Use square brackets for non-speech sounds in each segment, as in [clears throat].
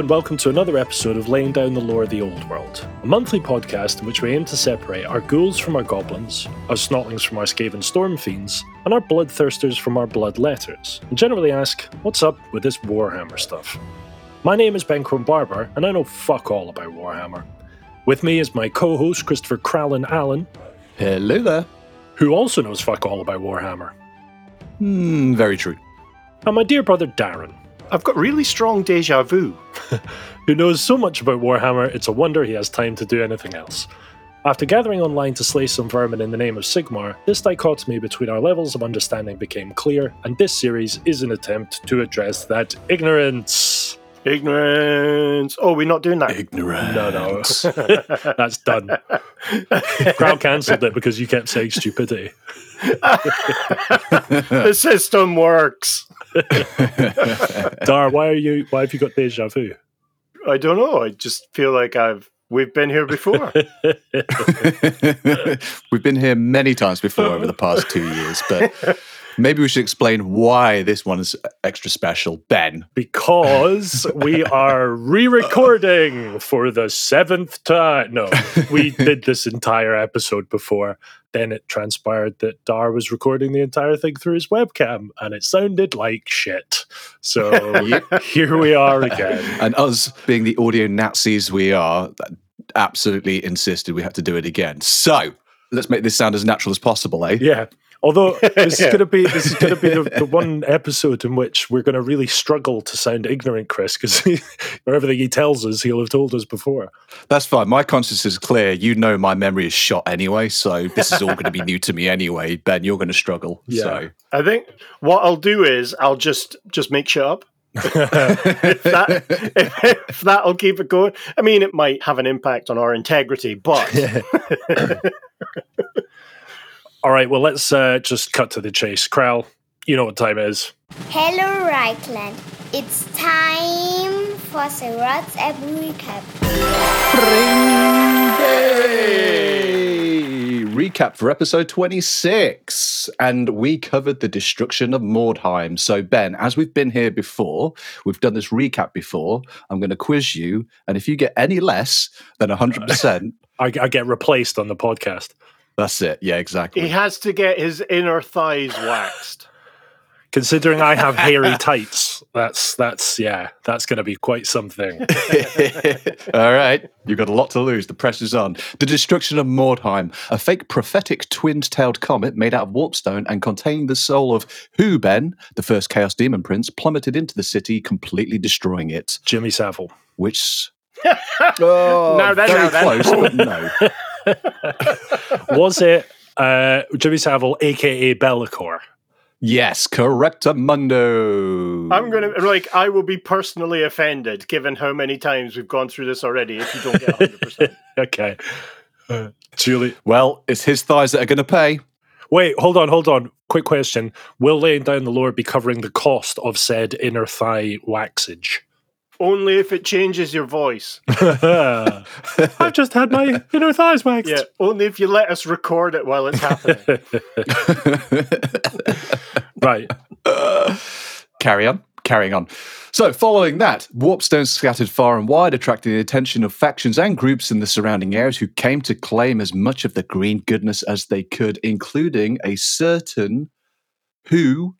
and welcome to another episode of Laying Down the Lore of the Old World, a monthly podcast in which we aim to separate our ghouls from our goblins, our snotlings from our skaven storm fiends, and our bloodthirsters from our bloodletters, and generally ask, what's up with this Warhammer stuff? My name is Ben Barber, and I know fuck all about Warhammer. With me is my co host Christopher Crowlin Allen, Hello there. who also knows fuck all about Warhammer, Hmm, very true. and my dear brother Darren. I've got really strong deja vu. [laughs] who knows so much about Warhammer, it's a wonder he has time to do anything else. After gathering online to slay some vermin in the name of Sigmar, this dichotomy between our levels of understanding became clear, and this series is an attempt to address that ignorance. Ignorance. Oh, we're not doing that. Ignorance. No, no, [laughs] that's done. Crowd cancelled it because you kept saying stupidity. [laughs] the system works. [laughs] Dar, why are you? Why have you got deja vu? I don't know. I just feel like I've we've been here before. [laughs] [laughs] We've been here many times before over the past two years, but maybe we should explain why this one is extra special. Ben. because we are re-recording for the seventh time. No, we [laughs] did this entire episode before. Then it transpired that Dar was recording the entire thing through his webcam, and it sounded like shit. So [laughs] here we are again. And us being the audio Nazis we are, absolutely insisted we had to do it again. So let's make this sound as natural as possible, eh? Yeah. Although [laughs] this is going to be this is going to be [laughs] the, the one episode in which we're going to really struggle to sound ignorant, Chris, because [laughs] everything he tells us, he'll have told us before. That's fine. My conscience is clear. You know my memory is shot anyway, so this is all going to be new to me anyway. Ben, you're going to struggle. Yeah. So I think what I'll do is I'll just just make shit up. if that if, if that'll keep it going. I mean, it might have an impact on our integrity, but All right, well, let's uh, just cut to the chase. Krell, you know what time it is. Hello, Reikland. It's time for Sarah's Every Recap. Hey! Recap for episode 26. And we covered the destruction of Mordheim. So, Ben, as we've been here before, we've done this recap before. I'm going to quiz you. And if you get any less than 100%, [laughs] I, I get replaced on the podcast. That's it. Yeah, exactly. he has to get his inner thighs waxed. Considering I have hairy [laughs] tights, that's that's yeah, that's going to be quite something. [laughs] All right. You've got a lot to lose. The pressure's on. The destruction of Mordheim, a fake prophetic twin tailed comet made out of warpstone and containing the soul of Hu Ben, the first Chaos Demon Prince, plummeted into the city, completely destroying it. Jimmy Savile. Which. [laughs] Oh, Now then, very now then. close, but no. [laughs] Was it uh, Jimmy Savile, aka Be'lakor? Yes, correct, correctamundo. I'm gonna like I will be personally offended given how many times we've gone through this already if you don't get 100. percent [laughs] Okay. Uh, Julie. Well, it's his thighs that are going to pay. Wait, hold on, hold on. Quick question. Will laying down the lore be covering the cost of said inner thigh waxage? Only if it changes your voice. [laughs] [laughs] I've just had my inner thighs waxed. Yeah, only if you let us record it while it's happening. [laughs] Right. Carry on, carrying on. So, following that, warpstones scattered far and wide, attracting the attention of factions and groups in the surrounding areas who came to claim as much of the green goodness as they could, including a certain who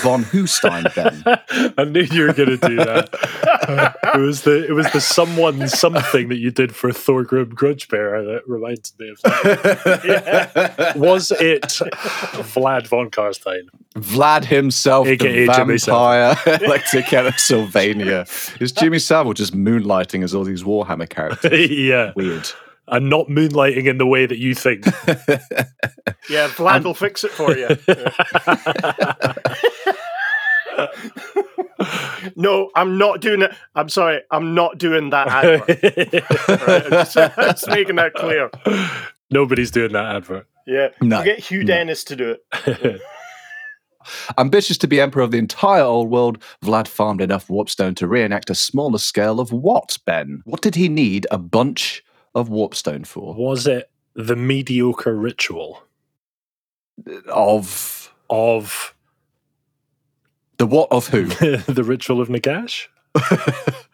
von Hustein then. [laughs] I knew you were going to do that. [laughs] it was the it was the someone something that you did for Thorgrim Grudgebearer that reminds me of that. [laughs] Was it Vlad von Carstein? Vlad himself, AKA the vampire, electric of Sylvania. Is Jimmy Savile just moonlighting as all these Warhammer characters? yeah, Weird. And not moonlighting in the way that you think. [laughs] Yeah, Vlad will fix it for you. [laughs] no, I'm not doing it. I'm sorry, I'm not doing that advert. [laughs] Right, I'm just, I'm just making that clear. Nobody's doing that advert. Yeah, No, you get Hugh Dennis to do it. Ambitious to be emperor of the entire old world, Vlad farmed enough warpstone to reenact a smaller scale of what, Ben? What did he need a bunch of warpstone for? Was it the mediocre ritual Of of the what of who? [laughs] the ritual of Nagash? [laughs]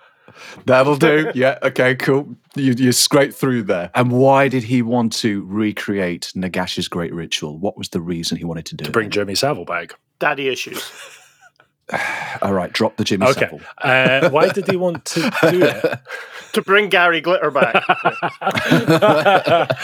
That'll do. Yeah. Okay. Cool. You you scraped through there. And why did he want to recreate Nagash's great ritual? What was the reason he wanted to do To it? bring Jimmy Savile back. Daddy issues. [sighs] All right. Drop the Jimmy Okay. Savile. Uh, why did he want to do [laughs] it? to bring Gary Glitter back. [laughs]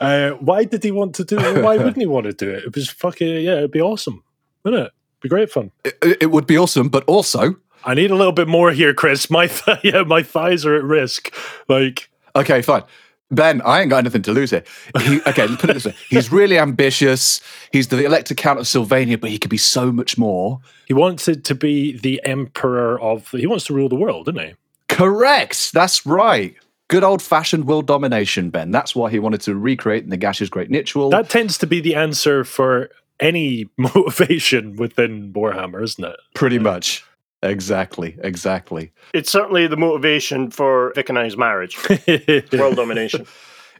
uh, why did he want to do it? Why wouldn't he want to do it? It was fucking yeah. It'd be awesome, wouldn't it? Be great fun. It, it would be awesome, but also I need a little bit more here, Chris. My th- [laughs] yeah, my thighs are at risk. Like Okay, fine. Ben, I ain't got anything to lose here. He, okay, put it this way. He's really ambitious. He's the elected count of Sylvania, but he could be so much more. he wanted to be the emperor of. He wants to rule the world, doesn't he? Correct. That's right. Good old fashioned world domination, Ben. That's why he wanted to recreate Nagash's great ritual. That tends to be the answer for any [laughs] motivation within Warhammer, isn't it? Pretty much. Exactly. Exactly. it's certainly the motivation for Vicani's marriage, [laughs] world domination.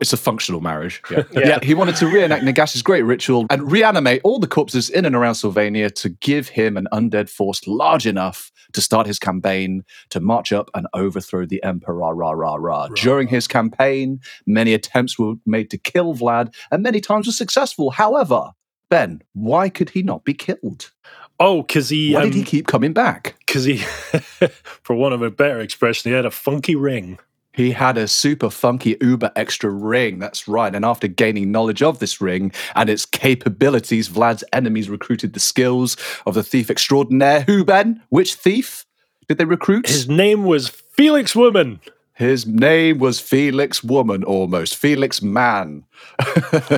It's a functional marriage. Yeah. Yeah. [laughs] yeah. He wanted to reenact Nagash's great ritual and reanimate all the corpses in and around Sylvania to give him an undead force large enough to start his campaign to march up and overthrow the Emperor. Rah, rah, rah, rah. During his campaign, many attempts were made to kill Vlad, and many times were successful. However, Ben, why could he not be killed? Oh, because he, Why did he um, keep coming back? because he, [laughs] for want of a better expression, he had a funky ring. He had a super funky uber extra ring. That's right. And after gaining knowledge of this ring and its capabilities, Vlad's enemies recruited the skills of the thief extraordinaire. Who, Ben? Which thief did they recruit? His name was Felix Woman. His name was Felix Woman, almost. Felix Man.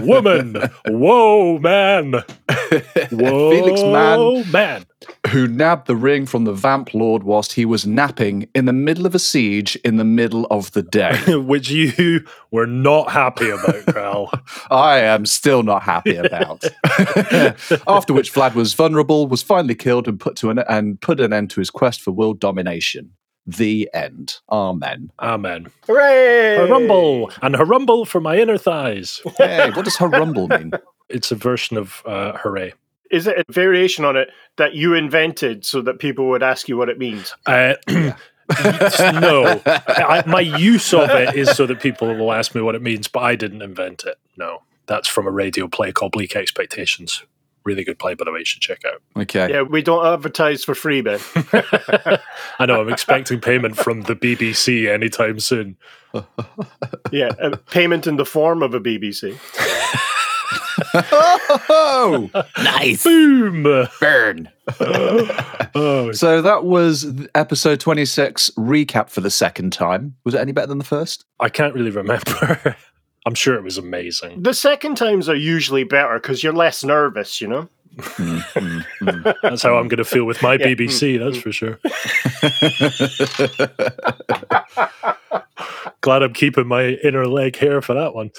Woman. [laughs] Whoa, man. [laughs] Whoa, Felix Man, man. who nabbed the ring from the Vamp Lord whilst he was napping in the middle of a siege in the middle of the day. [laughs] Which you were not happy about, Kral. I am still not happy about. After which Vlad was vulnerable, was finally killed, and put to an and put an end to his quest for world domination. The end. Amen. Amen. Hooray! Harumble and harumble for my inner thighs. [laughs] Hey, what does harumble [laughs] mean? It's a version of uh, hooray. Is it a variation on it that you invented so that people would ask you what it means? Uh, [clears throat] no, [laughs] I, my use of it is so that people will ask me what it means, but I didn't invent it. No, that's from a radio play called Bleak Expectations. Really good play, by the way. You should check out. Okay. Yeah, we don't advertise for free, Ben. [laughs] [laughs] I know I'm expecting payment from the BBC anytime soon. [laughs] Yeah, uh, payment in the form of a BBC. Oh, nice. Boom! Burn. Oh, So that was episode 26 recap for the second time. Was it any better than the first? I can't really remember. I'm sure it was amazing. The second times are usually better because you're less nervous, you know? Mm-hmm. That's how I'm going to feel with my Yeah. BBC, that's for sure. [laughs] Glad I'm keeping my inner leg hair for that one.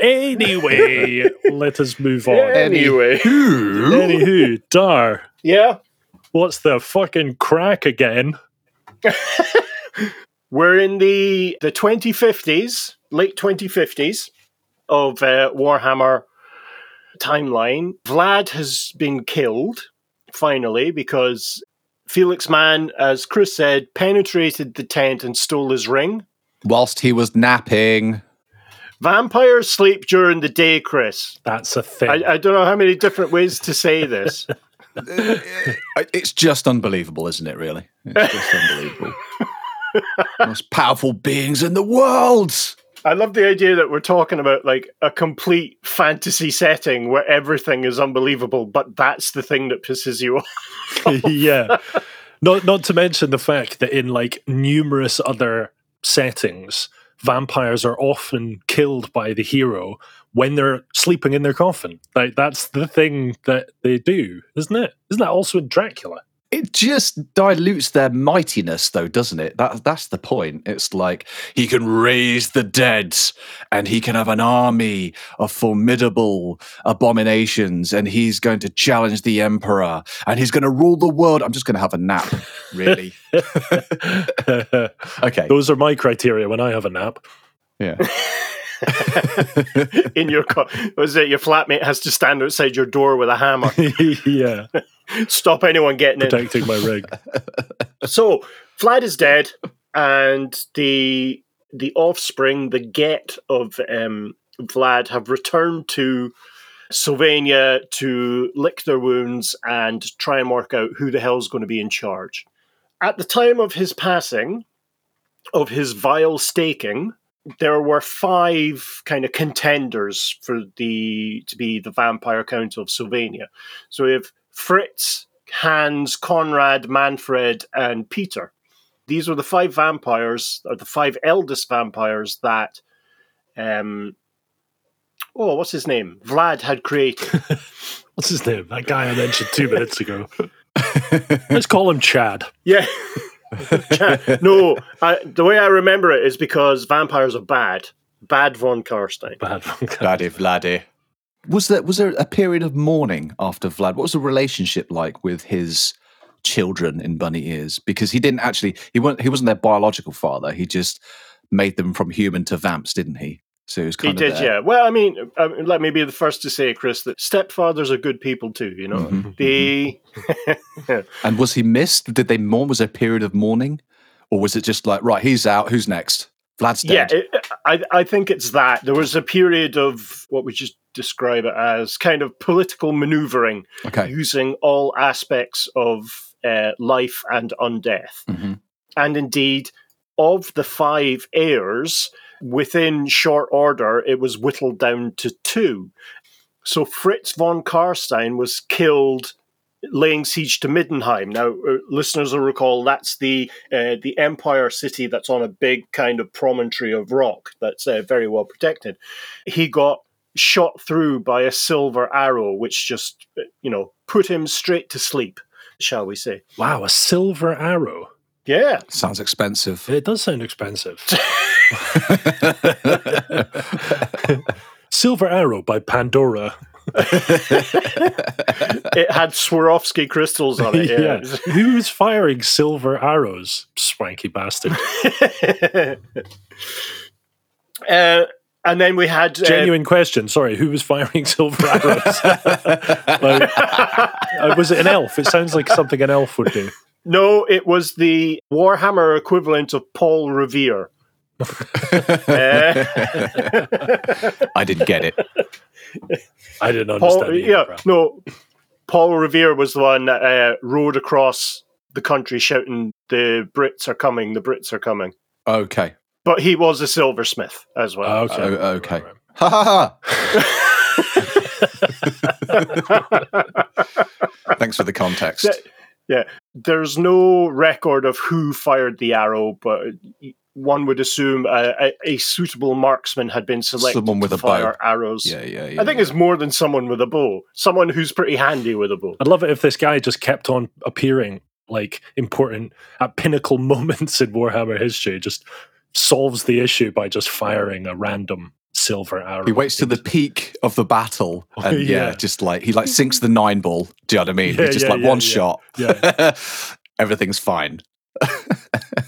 Anyway, [laughs] let us move on. Anyway. Anywho, Dar, Yeah. what's the fucking crack again? [laughs] We're in the, the 2050s, late 2050s of uh, Warhammer timeline. Vlad has been killed, finally, because Felix Mann, as Chris said, penetrated the tent and stole his ring. Whilst he was napping. Vampires sleep during the day, Chris. That's a thing. I, I don't know how many different ways to say this. [laughs] It's just unbelievable, isn't it, really? It's just unbelievable. [laughs] Most powerful beings in the world. I love the idea that we're talking about like a complete fantasy setting where everything is unbelievable, but that's the thing that pisses you [laughs] off. [laughs] yeah. Not not to mention the fact that in like numerous other settings, vampires are often killed by the hero when they're sleeping in their coffin. Like that's the thing that they do, isn't it? Isn't that also in Dracula? It just dilutes their mightiness, though, doesn't it? That, that's the point. It's like he can raise the dead and he can have an army of formidable abominations and he's going to challenge the emperor and he's going to rule the world. I'm just going to have a nap, really. [laughs] [laughs] okay. Those are my criteria when I have a nap. Yeah. [laughs] [laughs] In your co- was it your flatmate has to stand outside your door with a hammer, [laughs] yeah, stop anyone getting in. protecting my rig. [laughs] So Vlad is dead, and the the offspring, the get of um, Vlad, have returned to Sylvania to lick their wounds and try and work out who the hell's going to be in charge. At the time of his passing, of his vile staking, there were five kind of contenders for the to be the vampire count of Sylvania. So we have Fritz, Hans, Konrad, Manfred, and Peter. These were the five vampires, or the five eldest vampires that, um, oh, what's his name? Vlad had created. [laughs] What's his name? That guy I mentioned two minutes ago. [laughs] Let's call him Chad. yeah. [laughs] no, I, the way I remember it is because vampires are bad. Bad von Carstein. Bad one. Vladdy, Vladdy. Was there was there a period of mourning after Vlad? What was the relationship like with his children in bunny ears? Because he didn't actually he wasn't he wasn't their biological father. He just made them from human to vamps, didn't he? So he was He kind did, there. yeah. Well, I mean, let me be the first to say, Chris, that stepfathers are good people too. You know, Mhm. they [laughs] And was he missed? Did they mourn? Was there a period of mourning, or was it just like right, he's out, who's next? Vlad's Yeah, dead. it, I, I think it's that. There was a period of what we just describe it as kind of political maneuvering, okay. using all aspects of uh, life and undeath. hmm And indeed, of the five heirs, within short order, it was whittled down to two. So Fritz von Carstein was killed laying siege to Middenheim. Now, uh, listeners will recall that's the uh, the empire city that's on a big kind of promontory of rock that's uh, very well protected. He got shot through by a silver arrow, which just uh, you know put him straight to sleep, shall we say? Wow, a silver arrow. Yeah. Sounds expensive. It does sound expensive. [laughs] [laughs] Silver Arrow by Pandora. [laughs] it had Swarovski crystals on it. [laughs] Yeah. Who was firing silver arrows? Swanky bastard. uh, and then we had uh, Genuine question. Sorry, who was firing silver arrows? Like, uh, was it an elf? It sounds like something an elf would do. no, it was the Warhammer equivalent of Paul Revere. [laughs] I didn't get it. I didn't understand. Paul, the yeah, opera. no, Paul Revere was the one that uh, rode across the country shouting, "The Brits are coming! The Brits are coming!" Okay. But he was a silversmith as well. Oh, okay. Oh, okay. Right, right. Ha ha ha. [laughs] Thanks for the context. That- Yeah, there's no record of who fired the arrow, but one would assume a, a, a suitable marksman had been selected Someone with to a bow. arrows. Yeah, yeah, yeah. I think it's more than someone with a bow. Someone who's pretty handy with a bow. I'd love it if this guy just kept on appearing like important at pinnacle [laughs] moments in Warhammer history, just solves the issue by just firing a random silver arrow. He waits to the peak of the battle, Oh, and yeah. yeah. just like he like sinks the nine ball. Do you know what I mean? Yeah, It's just yeah, like yeah, one yeah. shot. Yeah. [laughs] Everything's fine. [laughs]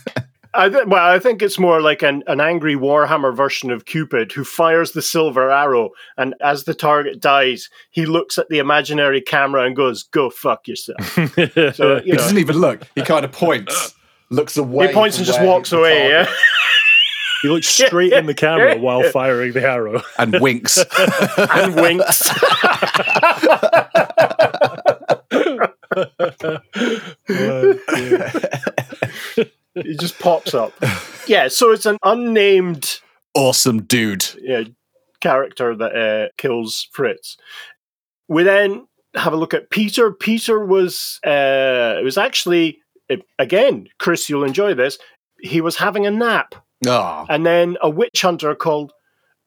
I th- well, I think it's more like an, an angry Warhammer version of Cupid who fires the silver arrow, and as the target dies, he looks at the imaginary camera and goes, "Go fuck yourself." [laughs] So you he doesn't even look. He kind of points, [laughs] looks away. he points and just walks the away. Yeah. he looks straight in the camera while [laughs] firing the arrow. and winks. and winks. Oh, he just pops up. Yeah, so it's an unnamed awesome dude. yeah, character that uh, kills Fritz. We then have a look at Peter. Peter was uh, it was actually again, Chris, you'll enjoy this. He was having a nap, Ah, and then a witch hunter called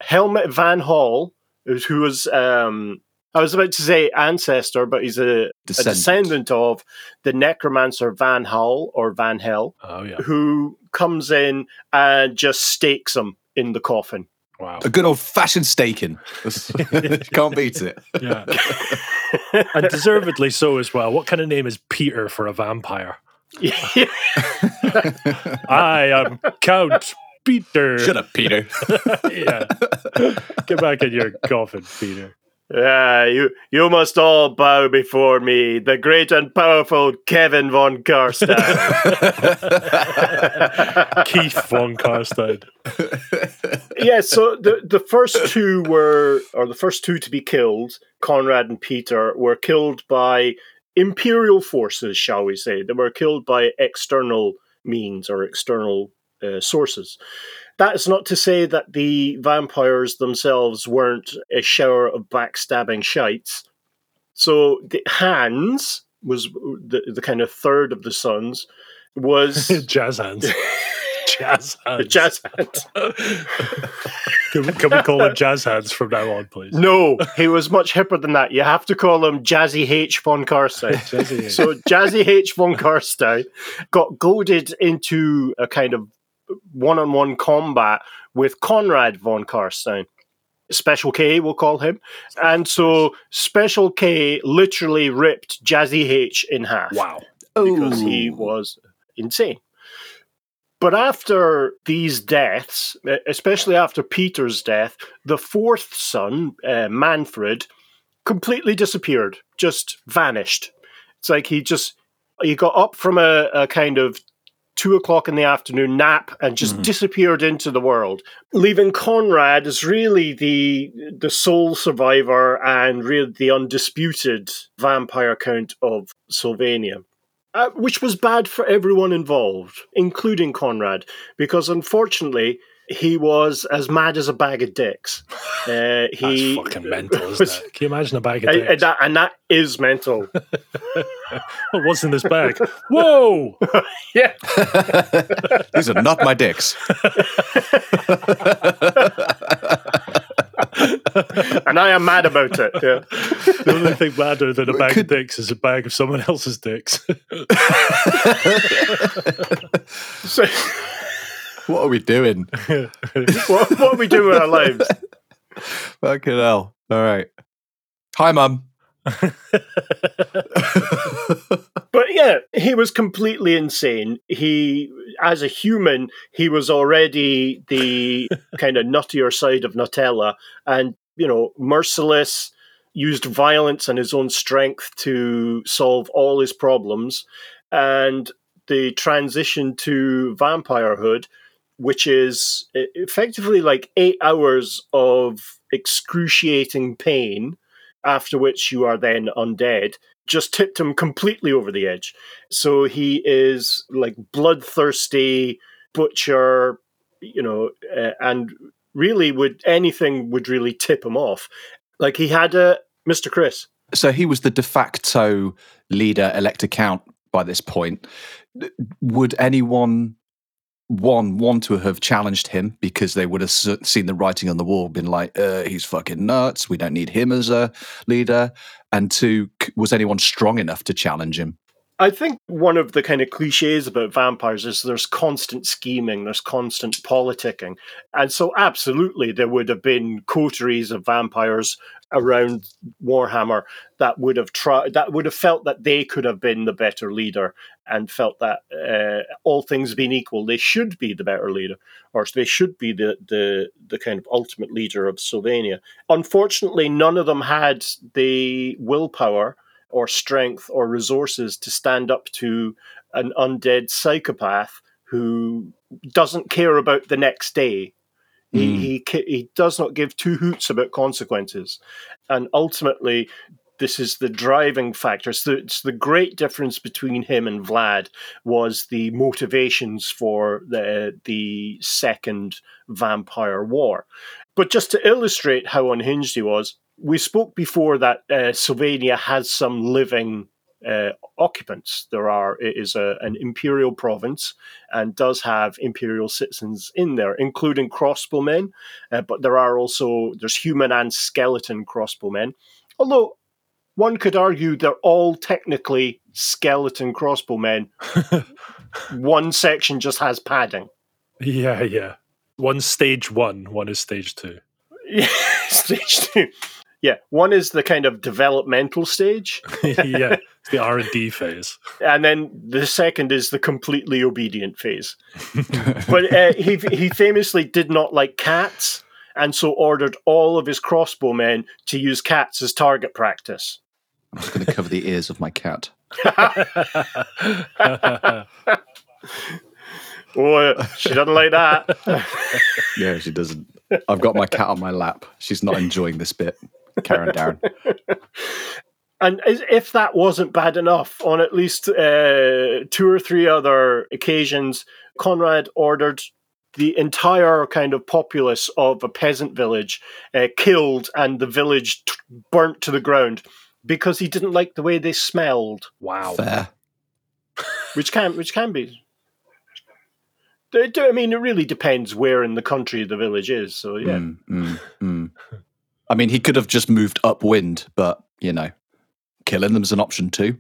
Helmut Van Hall, who was um, I was about to say ancestor, but he's a, a descendant. descendant of the necromancer Van Hall or Van Hell, Oh yeah. who comes in and just stakes him in the coffin. Wow. A good old fashioned staking. [laughs] Can't beat it. Yeah. [laughs] and deservedly so as well. What kind of name is Peter for a vampire? [laughs] I am Count Peter. Shut up, Peter. yeah. Get back in your coffin, Peter. Ah, you, you must all bow before me, the great and powerful Kevin von Carstein. [laughs] Keith von Carstein. [laughs] yeah, so the, the first two were, or the first two to be killed, Konrad and Peter, were killed by imperial forces, shall we say. They were killed by external means or external uh, sources. That is not to say that the vampires themselves weren't a shower of backstabbing shites. So the Hans was the, the kind of third of the sons was [laughs] [laughs] jazz hands. Jazz hands. jazz hands. [laughs] Can we, can we call him jazz hands from now on, please? No, he was much hipper than that. You have to call him Jazzy H von Carstein. Jazzy so Jazzy H von Carstein got goaded into a kind of one-on-one combat with Konrad von Carstein. Special K, we'll call him. And so Special K literally ripped Jazzy H in half Wow. because he was insane. But after these deaths, especially after Peter's death, the fourth son, uh, Manfred, completely disappeared, just vanished. It's like he just he got up from a, a kind of two o'clock in the afternoon nap and just disappeared into the world, leaving Konrad as really the the sole survivor and really the undisputed vampire count of Sylvania. Uh, which was bad for everyone involved, including Konrad, because unfortunately he was as mad as a bag of dicks. [laughs] Uh, he That's fucking mental, [laughs] isn't was- it? Can you imagine a bag of and, and dicks? that, and that is mental. [laughs] What's in this bag? Whoa! yeah. These are not my dicks. and I am mad about it. Yeah. The only thing madder than a bag Could- of dicks is a bag of someone else's dicks. So, What are we doing? [laughs] what, what are we doing with our lives? [laughs] Fucking hell. All right. Hi, mum. [laughs] But yeah, he was completely insane. He, as a human, he was already the kind of nuttier side of Nutella and, you know, merciless, used violence and his own strength to solve all his problems. And the transition to vampirehood, which is effectively like eight hours of excruciating pain, after which you are then undead, just tipped him completely over the edge. So he is like bloodthirsty butcher, you know, uh, and really would anything would really tip him off. Like he had a Mr. Chris. so he was the de facto leader, elector count by this point. Would anyone one want to have challenged him because they would have seen the writing on the wall, been like, uh, "He's fucking nuts. We don't need him as a leader." And two, was anyone strong enough to challenge him? I think one of the kind of cliches about vampires is there's constant scheming, there's constant politicking. And so, absolutely, there would have been coteries of vampires around Warhammer that would have tried, that would have felt that they could have been the better leader and felt that uh, all things being equal, they should be the better leader, or they should be the, the, the kind of ultimate leader of Slovenia. Unfortunately, none of them had the willpower or strength or resources to stand up to an undead psychopath who doesn't care about the next day. He, Mm. he ca- he does not give two hoots about consequences, and ultimately, this is the driving factor. So it's the great difference between him and Vlad was the motivations for the the second vampire war. But just to illustrate how unhinged he was, we spoke before that uh, Sylvania has some living uh, occupants. There are it is a, an imperial province and does have imperial citizens in there, including crossbowmen. Uh, but there are also there's human and skeleton crossbowmen. Although one could argue they're all technically skeleton crossbowmen. [laughs] one section just has padding. yeah, yeah. One's stage one, one is stage two. Yeah, [laughs] stage two. Yeah, one is the kind of developmental stage, [laughs] yeah, the R and D phase. and then the second is the completely obedient phase. but uh, he he famously did not like cats, and so ordered all of his crossbowmen to use cats as target practice. I'm just going to cover the ears of my cat. [laughs] Oh, she doesn't like that. [laughs] Yeah, she doesn't. I've got my cat on my lap. She's not enjoying this bit. Karen Darren. [laughs] And as if that wasn't bad enough, on at least uh, two or three other occasions, Konrad ordered the entire kind of populace of a peasant village uh, killed and the village t- burnt to the ground because he didn't like the way they smelled, wow. Fair. which can which can be. I mean, it really depends where in the country the village is. So yeah, Mm, mm, mm. I mean, he could have just moved upwind, but, you know, killing them's an option too.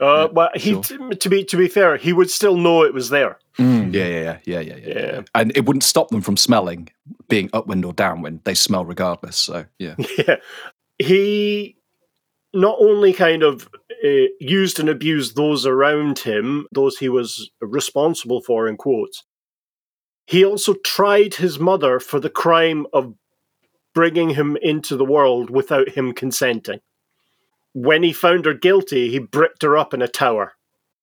Uh, well, he sure. to be to be fair, he would still know it was there. Yeah, yeah, yeah, yeah, yeah, yeah, Yeah. And it wouldn't stop them from smelling, being upwind or downwind. They smell regardless. So, yeah. [laughs] Yeah. He not only kind of uh, used and abused those around him, those he was responsible for, in quotes, he also tried his mother for the crime of bringing him into the world without him consenting. When he found her guilty, he bricked her up in a tower.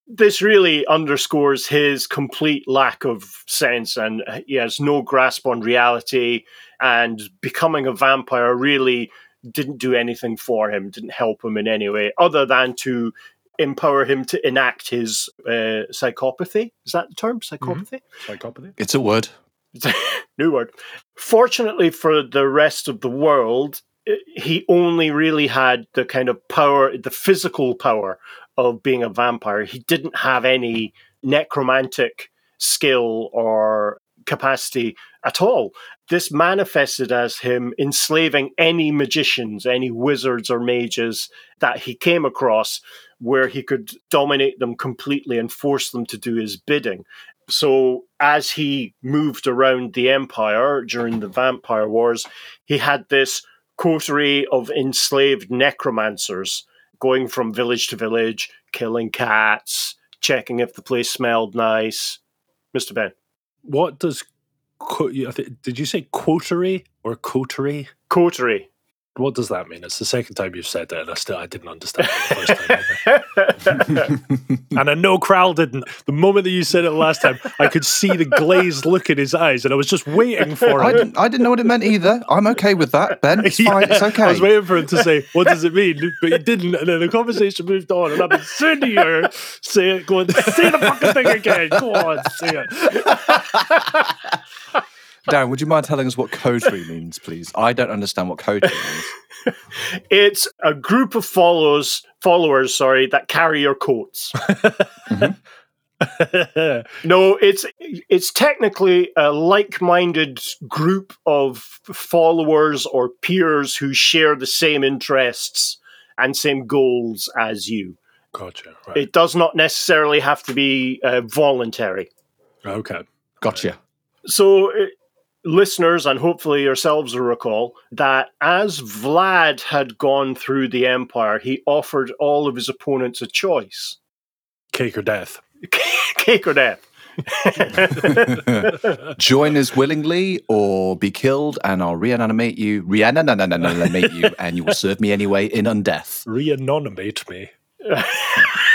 This really underscores his complete lack of sense and he has no grasp on reality. And becoming a vampire really didn't do anything for him, didn't help him in any way, other than to empower him to enact his uh, psychopathy. Is that the term? Psychopathy? Psychopathy? It's a word. [laughs] New word. Fortunately for the rest of the world, i- he only really had the kind of power, the physical power of being a vampire. He didn't have any necromantic skill or capacity at all. This manifested as him enslaving any magicians, any wizards or mages that he came across, where he could dominate them completely and force them to do his bidding. So, as he moved around the empire during the Vampire Wars, he had this coterie of enslaved necromancers going from village to village, killing cats, checking if the place smelled nice. Mr. Ben. What does. Did you say coterie or coterie? Coterie. What does that mean? It's the second time you've said that, and I still I didn't understand it the first time. either. [laughs] and I know Kral didn't. The moment that you said it last time, I could see the glazed look in his eyes, and I was just waiting for I didn't, I didn't know what it meant either. I'm okay with that, Ben. It's [laughs] fine. It's okay. I was waiting for him to say, "What does it mean?" But he didn't, and then the conversation moved on, and I've been sitting here saying, it, "Going, say the fucking thing again. Go on, say it." [laughs] Darren, would you mind telling us what coterie means, please? I don't understand what coterie means. [laughs] it's a group of followers, followers, sorry, that carry your coats. [laughs] No, it's it's technically a like-minded group of followers or peers who share the same interests and same goals as you. gotcha. Right. It does not necessarily have to be uh, voluntary. okay. Gotcha. So, uh, listeners, and hopefully yourselves will recall that as Vlad had gone through the Empire, he offered all of his opponents a choice: Cake or death. [laughs] cake or death. [laughs] Join us willingly or be killed, and I'll reanimate you, reanimate you, and you will serve me anyway in undeath. Reanimate me.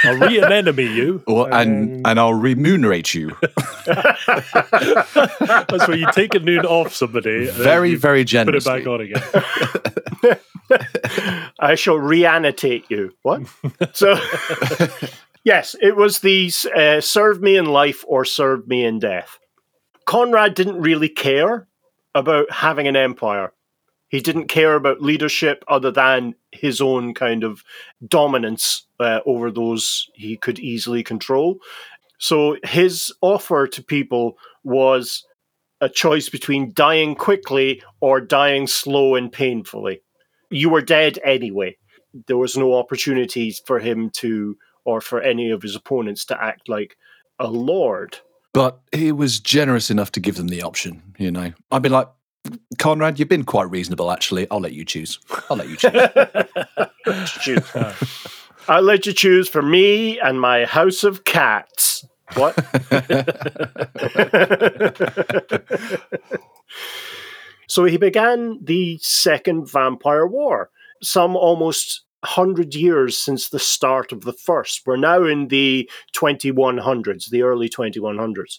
I'll reanimate you. Or and and I'll remunerate you [laughs] That's where you take a noon off somebody. and then very you very Put it back on again. [laughs] I shall reanimate you. What? [laughs] so, yes, it was the uh, serve me in life or serve me in death. Konrad didn't really care about having an empire. He didn't care about leadership other than his own kind of dominance uh, over those he could easily control. So his offer to people was a choice between dying quickly or dying slow and painfully you were dead anyway. There was no opportunities for him to, or for any of his opponents to act like a lord. But he was generous enough to give them the option. You know, I'd be like, Konrad, you've been quite reasonable. Actually, I'll let you choose. I'll let you choose. [laughs] Choose. I'll let you choose for me and my house of cats. What? [laughs] So he began the Second Vampire War, some almost 100 years since the start of the first. We're now in the 2100s, the early 2100s.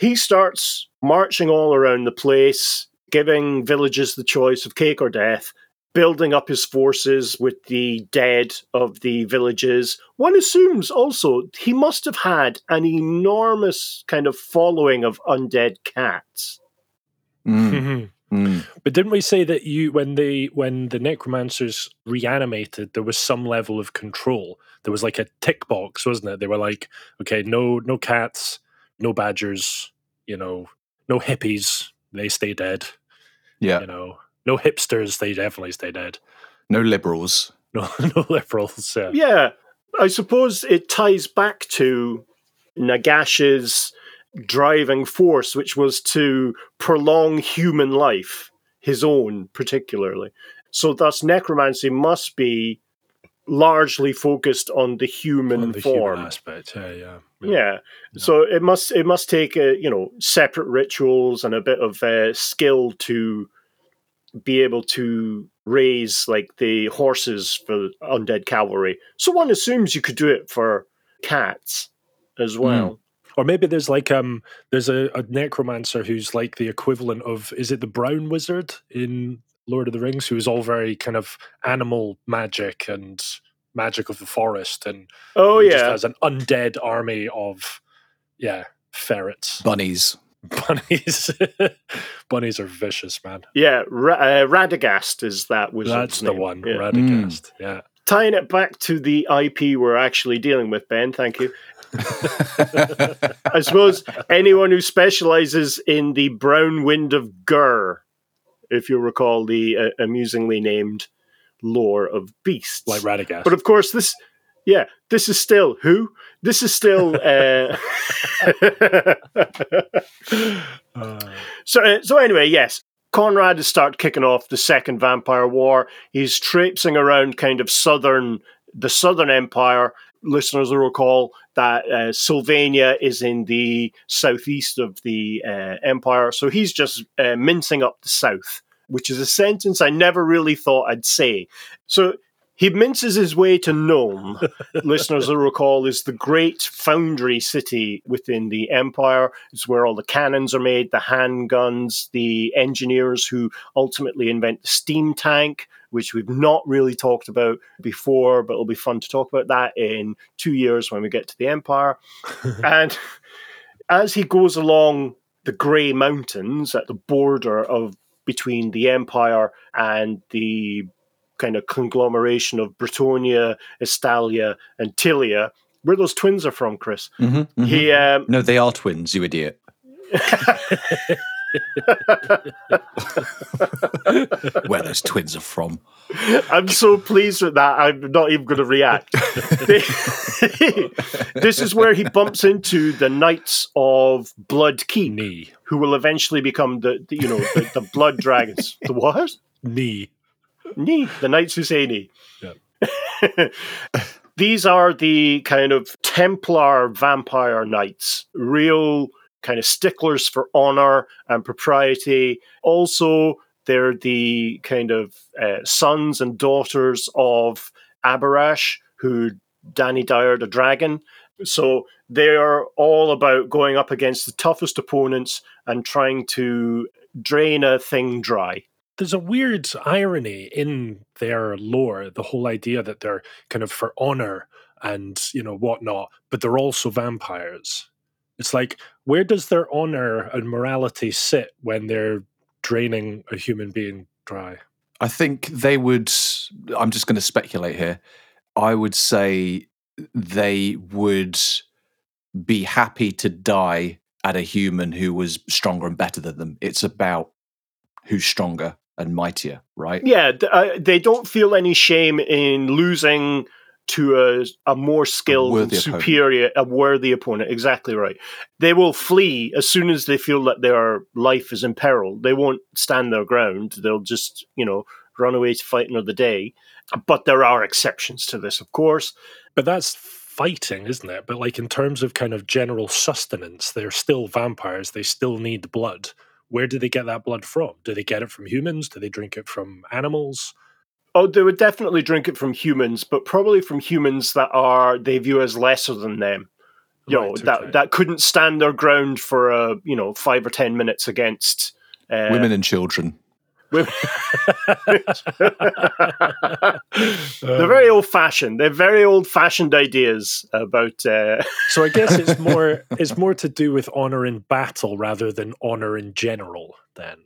He starts marching all around the place, giving villages the choice of cake or death, building up his forces with the dead of the villages. One assumes also he must have had an enormous kind of following of undead cats. Mm, [laughs] mm. But didn't we say that you when they when the necromancers reanimated, there was some level of control. There was like a tick box, wasn't it? They were like, okay, no no cats, no badgers, you know, no hippies, they stay dead. Yeah. You know, no hipsters, they definitely stay dead. No liberals. [laughs] No no liberals. Yeah. Yeah, I suppose it ties back to Nagash's driving force, which was to prolong human life, his own particularly. So, thus, necromancy must be largely focused on the human On the form. human aspect. Yeah, yeah. Yeah. So it must it must take a, you know separate rituals and a bit of uh, skill to be able to raise like the horses for undead cavalry. So one assumes you could do it for cats as well. Or maybe there's like um there's a, a necromancer who's like the equivalent of is it the brown wizard in Lord of the Rings who is all very kind of animal magic and magic of the forest and Oh he just yeah, has an undead army of yeah ferrets Bunnies. [laughs] bunnies [laughs] bunnies are vicious man yeah. Ra- uh, Radagast is that wizard's that's the name. one Yeah. radagast yeah Tying it back to the IP we're actually dealing with, Ben. Thank you. [laughs] I suppose anyone who specializes in the brown wind of Ghur, if you recall the uh, amusingly named lore of beasts. like radagast but of course, this, yeah, this is still who? This is still. [laughs] Uh, Uh, [laughs] so, uh, so anyway, yes. Konrad has started kicking off the second Vampire War. He's traipsing around kind of southern, the Southern Empire. Listeners will recall that uh, Sylvania is in the southeast of the uh, empire, so he's just uh, mincing up the south, which is a sentence I never really thought I'd say. So he minces his way to Nuln. [laughs] Listeners will recall is the great foundry city within the empire. It's where all the cannons are made, the handguns, the engineers who ultimately invent the steam tank, which we've not really talked about before, but it'll be fun to talk about that in two years when we get to the empire. [laughs] and as he goes along the Grey Mountains at the border of between the empire and the kind of conglomeration of Bretonnia, Estalia, and Tilea, where those twins are from, Chris. Mhm, mhm. He um, No, they are twins, you idiot. [laughs] [laughs] Where those twins are from. I'm so pleased with that. I'm not even going to react. [laughs] this is where he bumps into the Knights of Blood Keep, knee who will eventually become the, the you know the, the Blood Dragons. [laughs] The what? knee Knee. The Knights Husaini. Yeah. These are the kind of Templar vampire knights, real kind of sticklers for honor and propriety. Also, they're the kind of uh, sons and daughters of Abhorash, who Danny Dyer the dragon. So they are all about going up against the toughest opponents and trying to drain a thing dry. there's a weird irony in their lore the whole idea that they're kind of for honor and you know whatnot but they're also vampires it's like where does their honor and morality sit when they're draining a human being dry I think they would. I'm just going to speculate here. I would say they would be happy to die at a human who was stronger and better than them. It's about who's stronger and mightier, right? Yeah, th- uh, they don't feel any shame in losing to a, a more skilled and worthy opponent. superior, a worthy opponent. Exactly right. They will flee as soon as they feel that their life is in peril. They won't stand their ground. They'll just, you know, run away to fight another day. But there are exceptions to this, of course. but that's fighting isn't it but like in terms of kind of general sustenance they're still vampires they still need blood where do they get that blood from? Do they get it from humans? Do they drink it from animals? Oh, they would definitely drink it from humans, but probably from humans that are they view as lesser than them. You know, Right, that okay. that couldn't stand their ground for a you know five or ten minutes against uh, Women and children. women. [laughs] They're very old fashioned. They're very old fashioned ideas about. Uh, [laughs] So I guess it's [laughs] more it's more to do with honor in battle rather than honor in general. Then,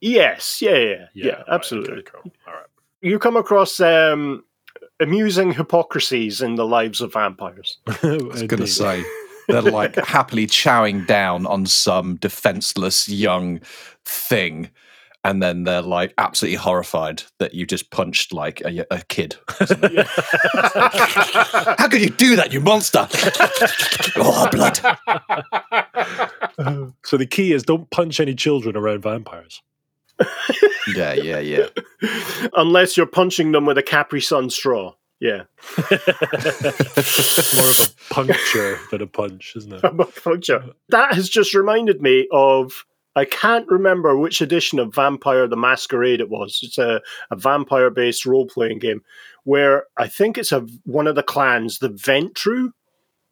yes, yeah, yeah, yeah, right, absolutely. okay, cool. All right. You come across um, amusing hypocrisies in the lives of vampires. [laughs] I was going to say they're like [laughs] happily chowing down on some defenseless young thing, and then they're like absolutely horrified that you just punched like a, a kid. [laughs] How could you do that, you monster? oh, blood! So the key is don't punch any children around vampires. Yeah, yeah, yeah. [laughs] Unless you're punching them with a Capri Sun straw. Yeah. More of a [laughs] puncture than a punch, isn't it? A Puncture. That has just reminded me of. I can't remember which edition of Vampire the Masquerade it was. It's a, a vampire based role playing game where I think it's a one of the clans, the Ventrue,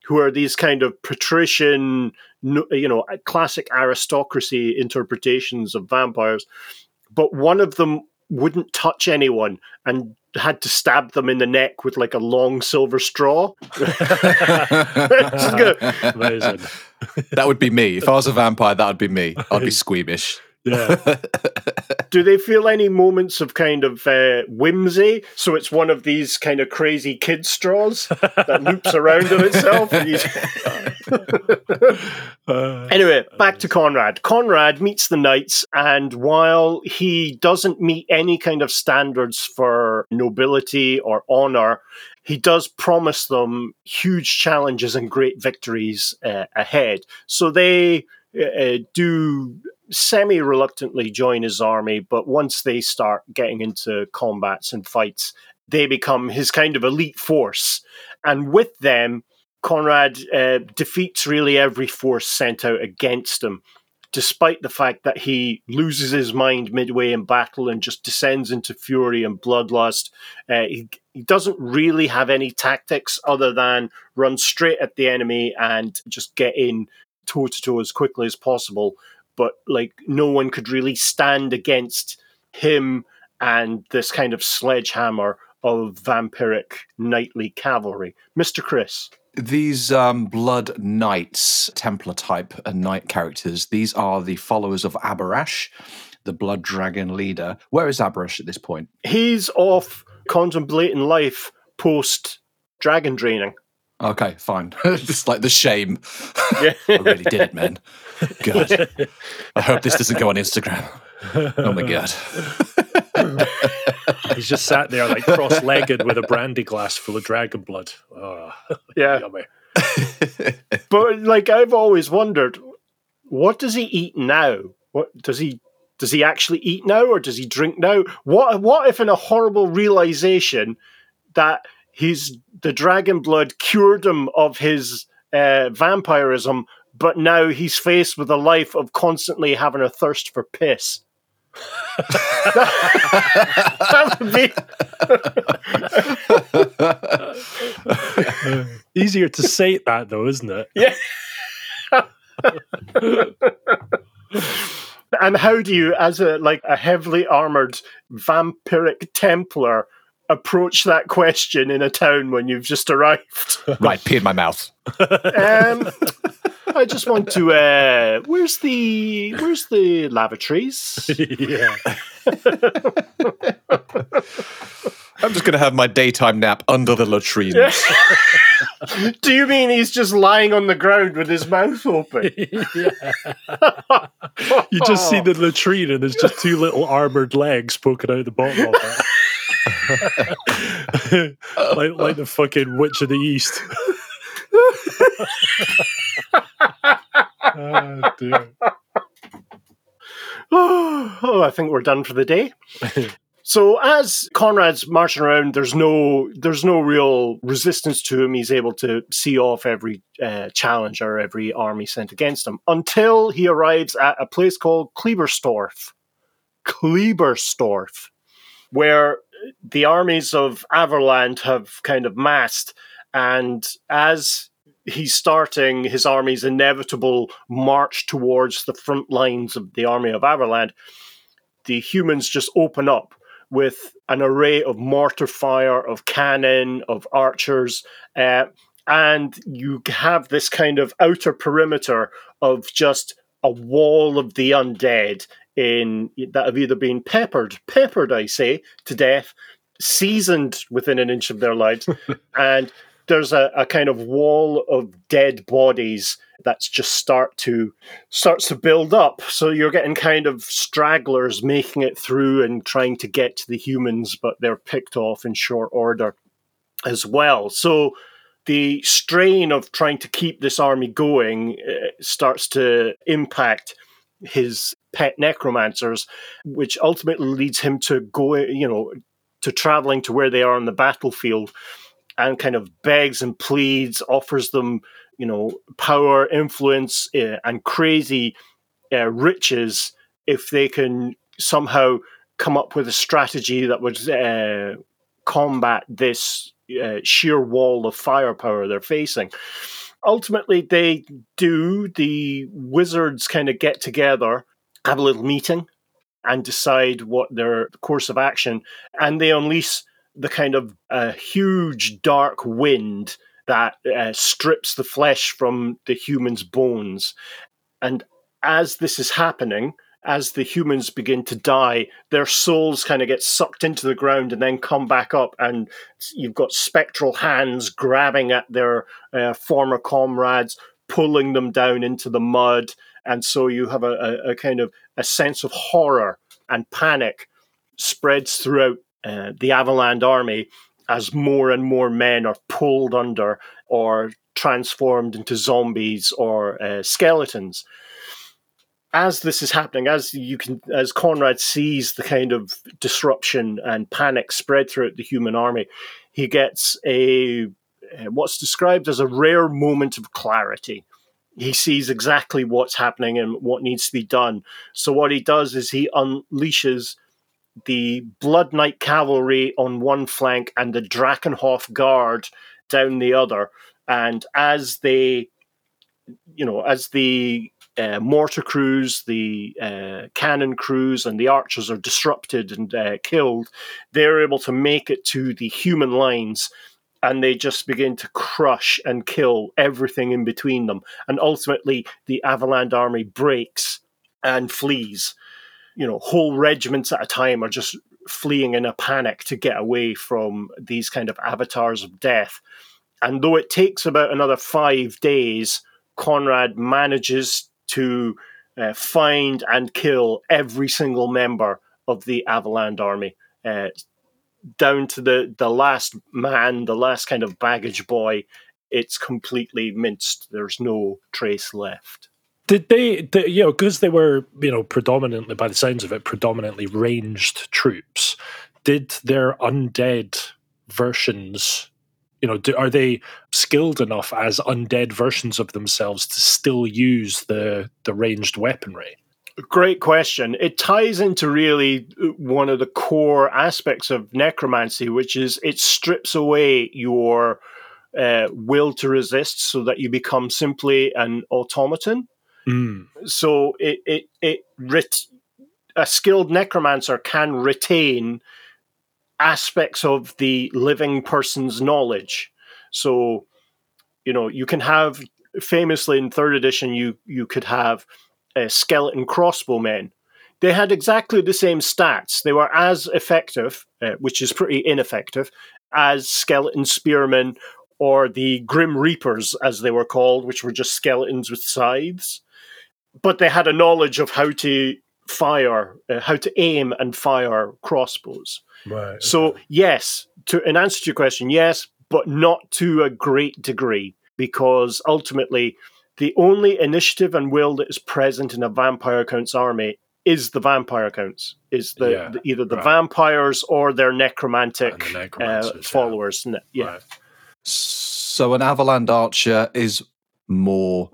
who are these kind of patrician, you know, classic aristocracy interpretations of vampires. But one of them wouldn't touch anyone and had to stab them in the neck with like a long silver straw. This is good. Amazing. that would be me. If I was a vampire, that would be me. I'd be [laughs] squeamish. Yeah. [laughs] Do they feel any moments of kind of uh, whimsy? So it's one of these kind of crazy kid straws that loops [laughs] around on itself. Uh, [laughs] anyway, back to Konrad. Konrad meets the knights, and while he doesn't meet any kind of standards for nobility or honor, he does promise them huge challenges and great victories uh, ahead. So they uh, do semi reluctantly join his army, but once they start getting into combats and fights, they become his kind of elite force. And with them, Konrad uh, defeats really every force sent out against him, despite the fact that he loses his mind midway in battle and just descends into fury and bloodlust. Uh, he, he doesn't really have any tactics other than run straight at the enemy and just get in toe to toe as quickly as possible. But like no one could really stand against him and this kind of sledgehammer of vampiric knightly cavalry. Mr. Chris. These um, Blood Knights, Templar type and knight characters, these are the followers of Abhorash, the Blood Dragon leader. Where is Abhorash at this point? He's off contemplating life post dragon draining. Okay, fine. [laughs] Just like the shame. Yeah. [laughs] I really did it, man. Good. I hope this doesn't go on Instagram. Oh my god. [laughs] he's just sat there like cross-legged with a brandy glass full of dragon blood. Oh, Yeah. yummy. But like I've always wondered, what does he eat now? What does he does he actually eat now or does he drink now? What what if in a horrible realization that he's the dragon blood cured him of his uh, vampirism, but now he's faced with a life of constantly having a thirst for piss. [laughs] that would be [laughs] Easier to say that though, isn't it? Yeah. [laughs] and how do you, as a like a heavily armored vampiric Templar, approach that question in a town when you've just arrived? [laughs] right, pee in my mouth. um, I just want to. Uh, where's the Where's the lavatories? [laughs] yeah. [laughs] I'm just going to have my daytime nap under the latrines. Do you mean he's just lying on the ground with his mouth open? yeah. You just see the latrine and there's just two little armored legs poking out the bottom of it. [laughs] like, like the fucking Witch of the East. oh, [laughs] dear. [sighs] oh, I think we're done for the day. [laughs] So as Konrad's marching around, there's no there's no real resistance to him. He's able to see off every uh, challenger, every army sent against him, until he arrives at a place called Kleberstorf. Kleberstorf, where the armies of Averland have kind of massed, and as he's starting his army's inevitable march towards the front lines of the army of Averland, the humans just open up with an array of mortar fire, of cannon, of archers, uh, and you have this kind of outer perimeter of just a wall of the undead in that have either been peppered, peppered, I say, to death, seasoned within an inch of their lives, [laughs] and there's a, a kind of wall of dead bodies that's just start to starts to build up. So you're getting kind of stragglers making it through and trying to get to the humans, but they're picked off in short order as well. So the strain of trying to keep this army going uh, starts to impact his pet necromancers, which ultimately leads him to go, you know, to traveling to where they are on the battlefield and kind of begs and pleads, offers them, you know, power, influence, uh, and crazy uh, riches if they can somehow come up with a strategy that would uh, combat this sheer wall of firepower they're facing. Ultimately, they do. The wizards kind of get together, have a little meeting, and decide what their course of action, and they unleash the kind of uh, huge dark wind that uh, strips the flesh from the human's bones. And as this is happening, as the humans begin to die, their souls kind of get sucked into the ground and then come back up, and you've got spectral hands grabbing at their uh, former comrades, pulling them down into the mud, and so you have a, a, a kind of a sense of horror and panic spreads throughout uh, the Averland army as more and more men are pulled under or transformed into zombies or uh, skeletons. As this is happening, as you can, as Konrad sees the kind of disruption and panic spread throughout the human army, he gets a uh, what's described as a rare moment of clarity. He sees exactly what's happening and what needs to be done. So what he does is he unleashes the Blood Knight cavalry on one flank and the Drakenhof guard down the other. And as they, you know, as the uh, mortar crews, the uh, cannon crews, and the archers are disrupted and uh, killed, they're able to make it to the human lines and they just begin to crush and kill everything in between them. And ultimately, the Averland army breaks and flees you know, whole regiments at a time are just fleeing in a panic to get away from these kind of avatars of death. And though it takes about another five days, Konrad manages to uh, find and kill every single member of the Averland army, uh, down to the, the last man, the last kind of baggage boy. It's completely minced. There's no trace left. Did they, they, you know, because they were, you know, predominantly, by the sounds of it, predominantly ranged troops, did their undead versions, you know, do, are they skilled enough as undead versions of themselves to still use the, the ranged weaponry? Great question. It ties into really uh, one of the core aspects of necromancy, which is it strips away your uh, will to resist so that you become simply an automaton. Mm. So it it it ret- a skilled necromancer can retain aspects of the living person's knowledge. So you know you can have famously in third edition you you could have a skeleton crossbowmen. They had exactly the same stats. They were as effective, uh, which is pretty ineffective, as skeleton spearmen or the Grim Reapers, as they were called, which were just skeletons with scythes but they had a knowledge of how to fire, uh, how to aim and fire crossbows. Right. So yes, to in answer to your question, yes, but not to a great degree, because ultimately the only initiative and will that is present in a vampire count's army is the vampire counts. Is the, Yeah, the- either the right. vampires or their necromantic the uh, necromancers, yeah. followers? Yeah. Right. So an Averland archer is more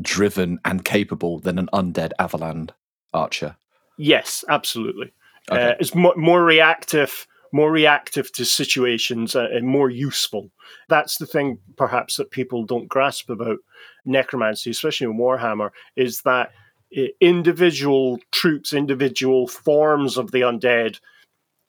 driven and capable than an undead Averland archer. Yes, absolutely. Okay. Uh, it's mo- more reactive, more reactive to situations, uh, and more useful. That's the thing, perhaps, that people don't grasp about necromancy, especially in Warhammer, is that individual troops, individual forms of the undead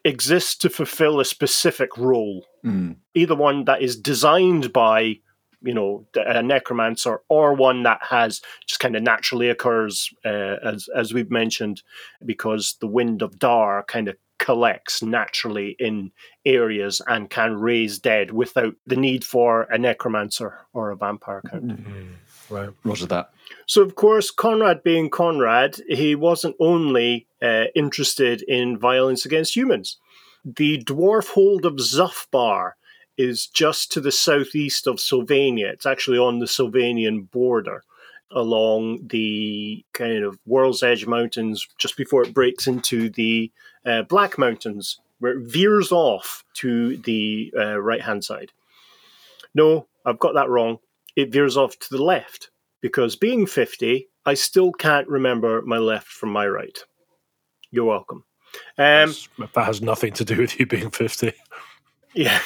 exist to fulfill a specific role, Mm. either one that is designed by you know a necromancer or one that has just kind of naturally occurs uh, as as we've mentioned because the wind of Dhar kind of collects naturally in areas and can raise dead without the need for a necromancer or a vampire count. Mm, right. Roger that. So, of course, Konrad being Konrad, he wasn't only uh, interested in violence against humans. The dwarf hold of Zufbar is just to the southeast of Sylvania. It's actually on the Sylvanian border along the kind of World's Edge Mountains just before it breaks into the uh, Black Mountains, where it veers off to the uh, right hand side. No, I've got that wrong. It veers off to the left because being 50, I still can't remember my left from my right. You're welcome. Um, that has nothing to do with you being 50. yeah.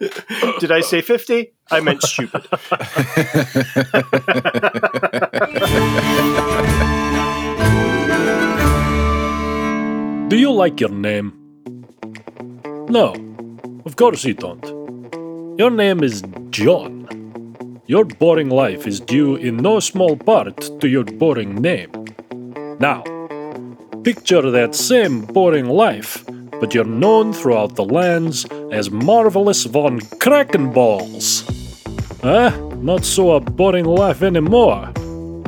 [laughs] Did I say 50? I meant stupid. [laughs] Do you like your name? No, of course you don't. Your name is John. Your boring life is due in no small part to your boring name. Now, picture that same boring life, but you're known throughout the lands as Marvelous von Krakenballs. Huh? Eh? Not so a boring life anymore.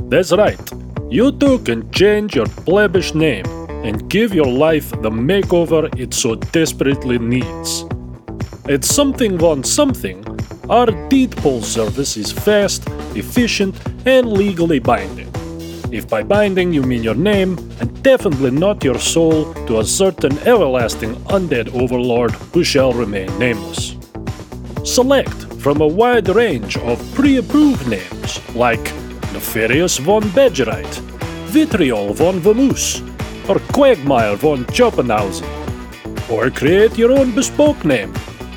That's right. You too can change your plebeish name and give your life the makeover it so desperately needs. At Something Von Something, our deed poll service is fast, efficient, and legally binding. If by binding you mean your name, and definitely not your soul to a certain everlasting undead overlord who shall remain nameless. Select from a wide range of pre approved names like Nefarious von Badgerite, Vitriol von Vamoose, or Quagmire von Chopenhausen. Or create your own bespoke name,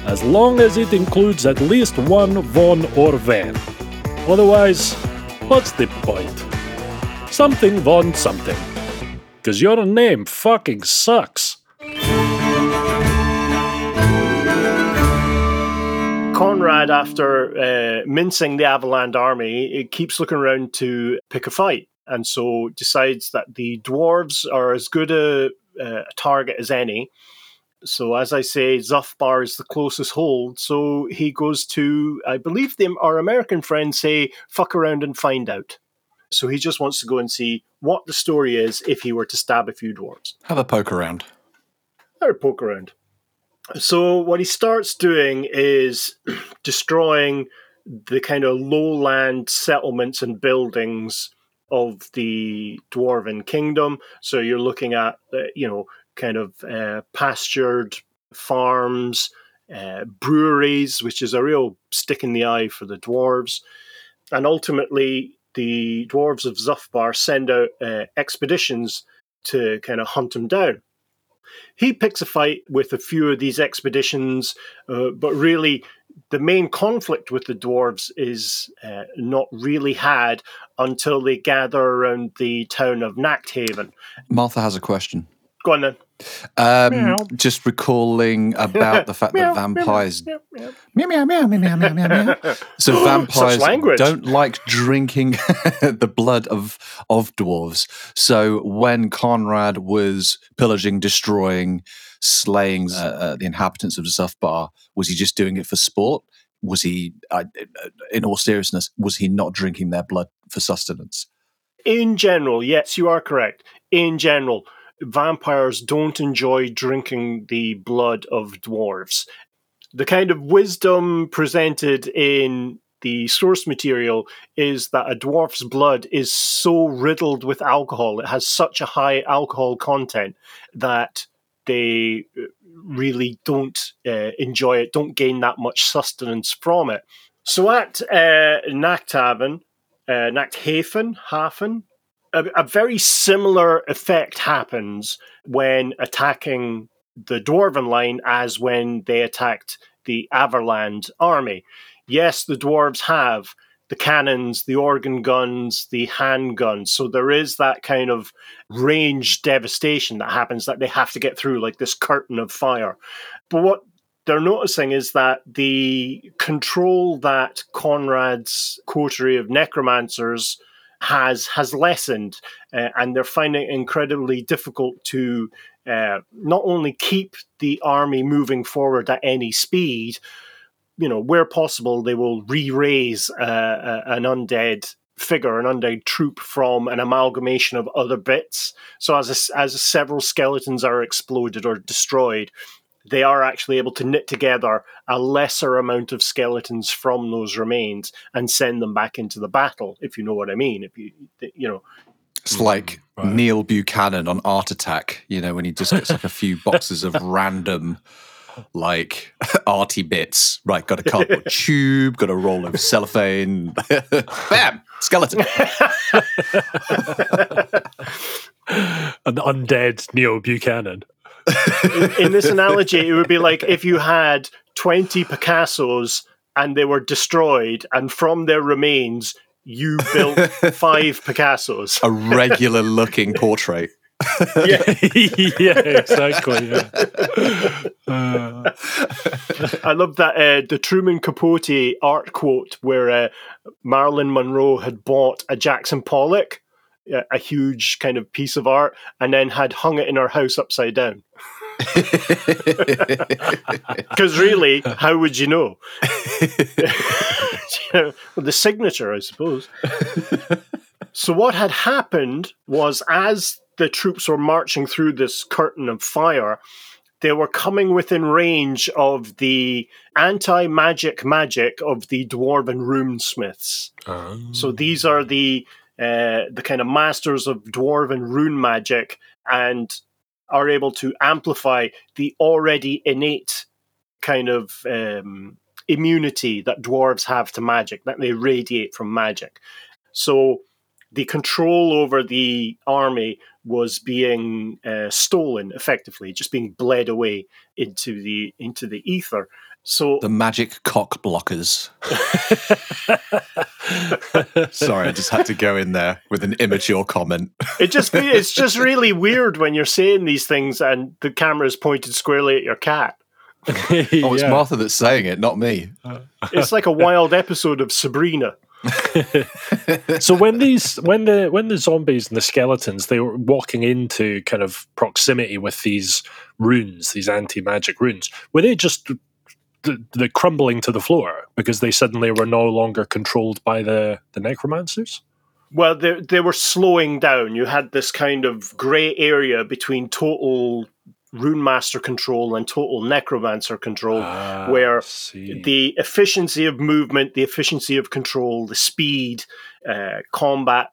as long as it includes at least one von or van. Otherwise, what's the point? Something von something. Cause your name fucking sucks. Konrad, after uh, mincing the Averland army, it keeps looking around to pick a fight, and so decides that the dwarves are as good a, a target as any. So, as I say, Zufbar is the closest hold. So he goes to, I believe them, our American friends say, fuck around and find out. So he just wants to go and see what the story is if he were to stab a few dwarves Have a poke around. or poke around. So what he starts doing is [clears throat] destroying the kind of lowland settlements and buildings of the dwarven kingdom. So you're looking at uh, you know kind of uh, pastured farms, uh, breweries, which is a real stick in the eye for the dwarves, and ultimately the dwarves of Zufbar send out uh, expeditions to kind of hunt him down he picks a fight with a few of these expeditions, uh, but really the main conflict with the dwarves is uh, not really had until they gather around the town of Nachthaven. Martha has a question. Go on then. Um, Meow. just recalling about the fact that vampires meow, meow, meow meow meow meow meow meow meow. meow. [gasps] So vampires don't like drinking [laughs] the blood of of dwarves. So when Konrad was pillaging, destroying, slaying uh, uh, the inhabitants of Zufbar, was he just doing it for sport? Was he, uh, in all seriousness, was he not drinking their blood for sustenance? In general, yes, you are correct. In general, vampires don't enjoy drinking the blood of dwarves. The kind of wisdom presented in the source material is that a dwarf's blood is so riddled with alcohol, it has such a high alcohol content that they uh, really don't uh, enjoy it, don't gain that much sustenance from it. So at uh, Nachthaven, uh, Nachthafen, Hafen, a, a very similar effect happens when attacking the Dwarven line as when they attacked the Averland army. Yes, the dwarves have the cannons, the organ guns, the handguns. So there is that kind of range devastation that happens that they have to get through, like this curtain of fire. But what they're noticing is that the control that Konrad's coterie of necromancers has has lessened, uh, and they're finding it incredibly difficult to uh, not only keep the army moving forward at any speed, you know, where possible, they will re-raise uh, uh, an undead figure, an undead troop from an amalgamation of other bits. So as a, as several skeletons are exploded or destroyed, they are actually able to knit together a lesser amount of skeletons from those remains and send them back into the battle. If you know what I mean, if you you know, it's like mm, right. Neil Buchanan on Art Attack. You know, when he just gets like a few [laughs] boxes of random like [laughs] arty bits. Right, got a [laughs] cardboard tube, got a roll of cellophane. Bam, skeleton. An undead Neil Buchanan in, in this analogy, it would be like if you had 20 Picassos and they were destroyed, and from their remains, you built [laughs] five Picassos. A regular looking portrait. yeah. [laughs] [laughs] yeah, exactly. Yeah. Uh. I love that uh, the Truman Capote art quote where uh, Marilyn Monroe had bought a Jackson Pollock a huge kind of piece of art and then had hung it in our house upside down. [laughs] Because really, how would you know? [laughs] well, the signature, I suppose. [laughs] so, what had happened was as the troops were marching through this curtain of fire, they were coming within range of the anti magic magic of the dwarven runesmiths. Oh. So, these are the uh, the kind of masters of dwarven rune magic and are able to amplify the already innate kind of um, immunity that dwarves have to magic, that they radiate from magic. So the control over the army was being uh, stolen effectively, just being bled away into the into the ether. So the magic cock blockers. Sorry, I just had to go in there with an immature comment. it just it's just really weird when you're saying these things and the camera is pointed squarely at your cat. [laughs] oh, it's yeah. Martha that's saying it, not me. [laughs] It's like a wild episode of Sabrina. [laughs] so when these when the when the zombies and the skeletons they were walking into kind of proximity with these runes these anti-magic runes were they just the, the crumbling to the floor because they suddenly were no longer controlled by the, the necromancers? Well, they, they were slowing down. You had this kind of grey area between total rune master control and total necromancer control, ah, where the efficiency of movement, the efficiency of control, the speed, uh, combat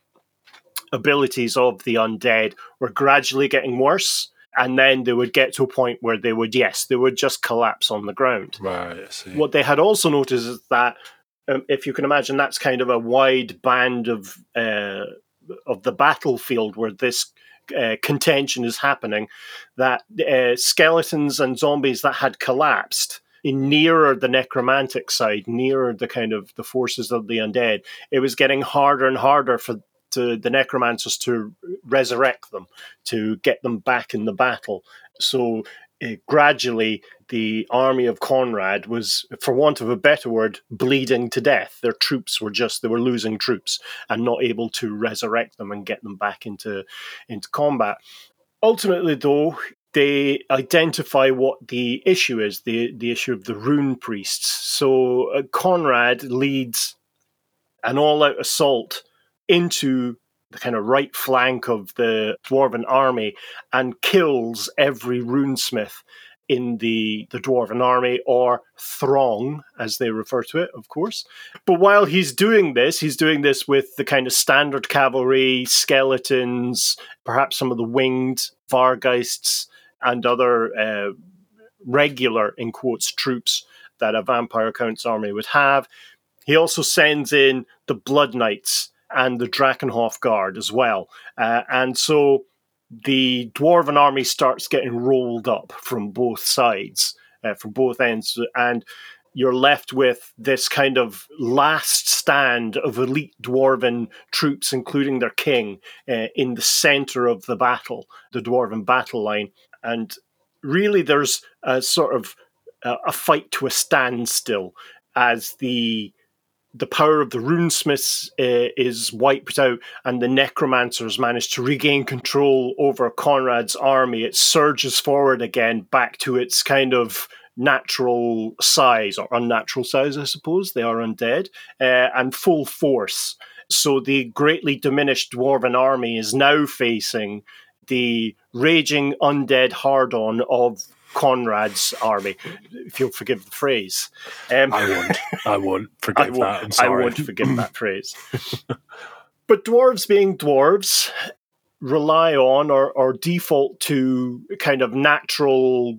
abilities of the undead were gradually getting worse and then they would get to a point where they would yes they would just collapse on the ground. Right what they had also noticed is that um, if you can imagine that's kind of a wide band of uh, of the battlefield where this uh, contention is happening that uh, skeletons and zombies that had collapsed in nearer the necromantic side nearer the kind of the forces of the undead it was getting harder and harder for to the necromancers to resurrect them, to get them back in the battle. So uh, gradually, the army of Konrad was, for want of a better word, bleeding to death. Their troops were just they were losing troops and not able to resurrect them and get them back into into combat. Ultimately, though, they identify what the issue is the the issue of the rune priests. So uh, Konrad leads an all-out assault into the kind of right flank of the dwarven army and kills every runesmith in the, the Dwarven army, or Throng, as they refer to it, of course. But while he's doing this, he's doing this with the kind of standard cavalry, skeletons, perhaps some of the winged vargeists and other uh, regular, in quotes, troops that a Vampire Count's army would have. He also sends in the Blood Knights and the Drakenhof Guard as well. Uh, and so the Dwarven army starts getting rolled up from both sides, uh, from both ends. And you're left with this kind of last stand of elite dwarven troops, including their king, uh, in the center of the battle, the dwarven battle line. And really, there's a sort of uh, a fight to a standstill as the the power of the runesmiths uh, is wiped out, and the necromancers manage to regain control over Konrad's army. It surges forward again back to its kind of natural size or unnatural size, I suppose. They are undead uh, and full force. So the greatly diminished dwarven army is now facing the raging undead hard on of Konrad's army, if you'll forgive the phrase. Um, I won't. I won't [laughs] forgive I won't, that. I'm sorry. I won't forgive that phrase. [laughs] but dwarves being dwarves rely on or, or default to kind of natural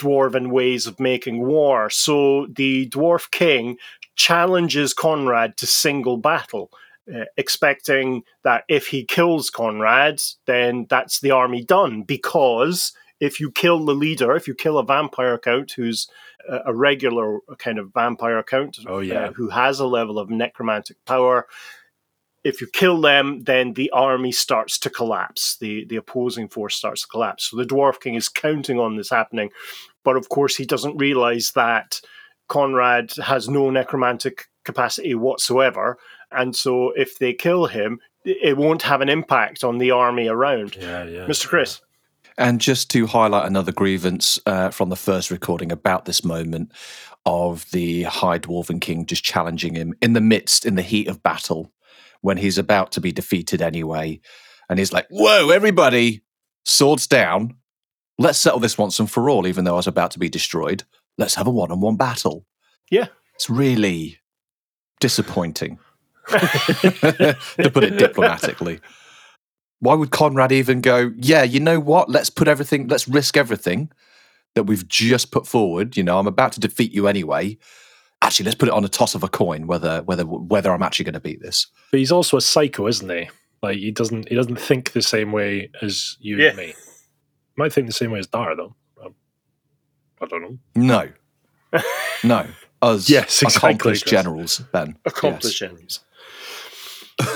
dwarven ways of making war. So the dwarf king challenges Konrad to single battle. Uh, expecting that if he kills Konrad, then that's the army done. Because if you kill the leader, if you kill a vampire count who's a, regular kind of vampire count, oh, yeah. Uh, who has a level of necromantic power, if you kill them, then the army starts to collapse. The the opposing force starts to collapse. So the dwarf king is counting on this happening, but of course he doesn't realize that Konrad has no necromantic capacity whatsoever, and so if they kill him, it won't have an impact on the army around. Yeah, yeah. Mr. Chris. And just to highlight another grievance uh, from the first recording about this moment of the High Dwarven King just challenging him in the midst, in the heat of battle, when he's about to be defeated anyway. And he's like, Whoa, everybody, swords down. Let's settle this once and for all, even though I was about to be destroyed. Let's have a one on one battle. Yeah. It's really disappointing. [laughs] to put it diplomatically. Why would Konrad even go, yeah, you know what? Let's put everything, let's risk everything that we've just put forward. You know, I'm about to defeat you anyway. Actually, let's put it on a toss of a coin whether whether whether I'm actually going to beat this. But he's also a psycho, isn't he? Like he doesn't he doesn't think the same way as you yeah. and me. He might think the same way as Dara though. Um, I don't know. No, [laughs] no us yes, exactly, accomplished generals, Ben. Accomplished yes. generals.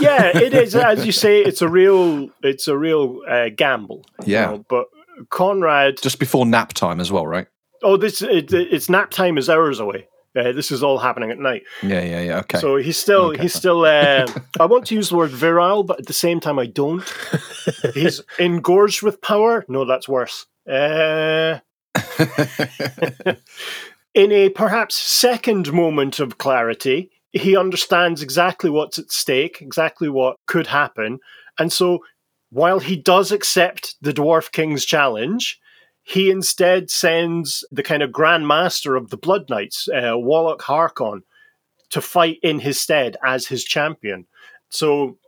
Yeah, it is. As you say, it's a real, it's a real uh, gamble. Yeah, you know, but Konrad just before nap time as well, right? Oh, this it, it's nap time is hours away. Uh, this is all happening at night. Yeah, yeah, yeah. Okay. So he's still, okay. he's still. Uh, [laughs] I want to use the word virile, but at the same time, I don't. [laughs] he's engorged with power. No, that's worse. Uh, [laughs] in a perhaps second moment of clarity, he understands exactly what's at stake, exactly what could happen. And so, while he does accept the Dwarf King's challenge, he instead sends the kind of Grand Master of the Blood Knights, uh, Walach Harkon, to fight in his stead as his champion. So,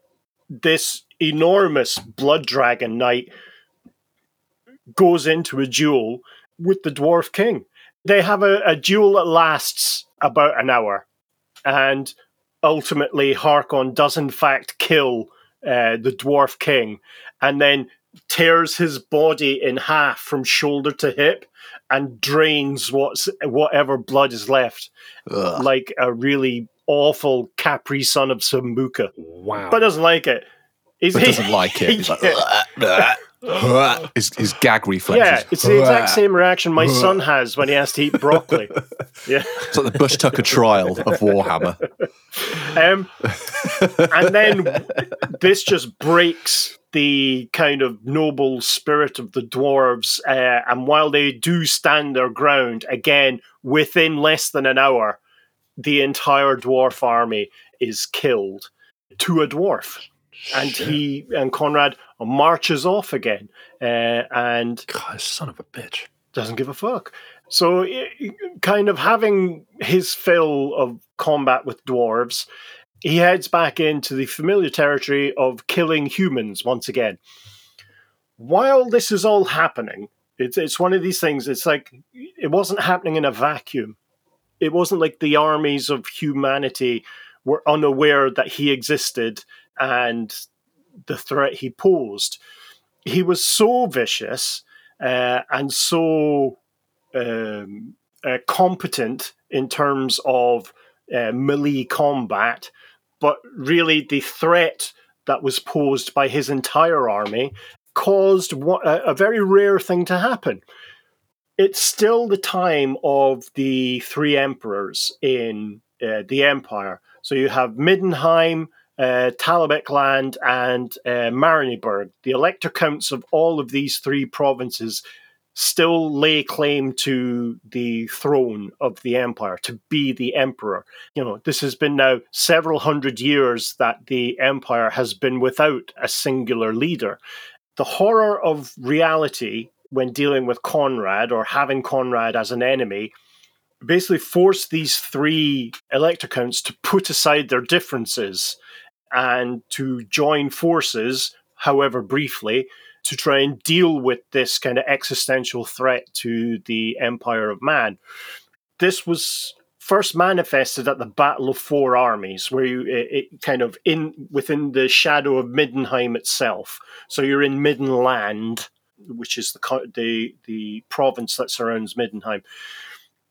this enormous Blood Dragon Knight goes into a duel with the Dwarf King they have a, a duel that lasts about an hour, and ultimately Harkon does in fact kill uh, the dwarf king, and then tears his body in half from shoulder to hip and drains what's whatever blood is left, Ugh. like a really awful Capri son of Sambuca. Wow! But doesn't like it. He's, but doesn't like it. [laughs] He's like, [laughs] his, his gag reflexes. Yeah, it's the exact [laughs] same reaction my son [laughs] has when he has to eat broccoli. Yeah, it's like the Bush Tucker trial of Warhammer. Um, and then this just breaks the kind of noble spirit of the dwarves. Uh, and while they do stand their ground, again, within less than an hour, the entire dwarf army is killed to a dwarf and he and Konrad marches off again. Uh, and God, son of a bitch. doesn't give a fuck. So, kind of having his fill of combat with dwarves, he heads back into the familiar territory of killing humans once again. While this is all happening, it's it's one of these things. It's like it wasn't happening in a vacuum. It wasn't like the armies of humanity were unaware that he existed and the threat he posed. He was so vicious uh, and so um, uh, competent in terms of uh, melee combat, but really the threat that was posed by his entire army caused what, a, a very rare thing to happen. It's still the time of the three emperors in uh, the empire. So you have Middenheim, uh, Talabecland, and uh. The elector counts of all of these three provinces still lay claim to the throne of the empire, to be the emperor. You know, this has been now several hundred years that the empire has been without a singular leader. The horror of reality when dealing with Konrad or having Konrad as an enemy basically forced these three elector counts to put aside their differences and to join forces, however briefly, to try and deal with this kind of existential threat to the empire of man. This was first manifested at the Battle of Four Armies, where you it, it kind of in within the shadow of Middenheim itself. So you're in Middenland, which is the the the province that surrounds Middenheim.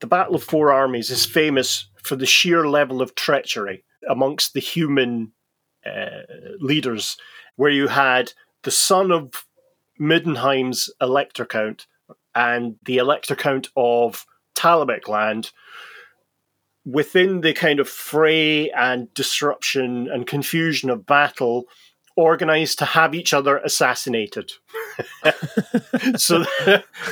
The Battle of Four Armies is famous for the sheer level of treachery amongst the human Uh, leaders, where you had the son of Middenheim's elector count and the elector count of Talabecland within the kind of fray and disruption and confusion of battle organized to have each other assassinated. [laughs] So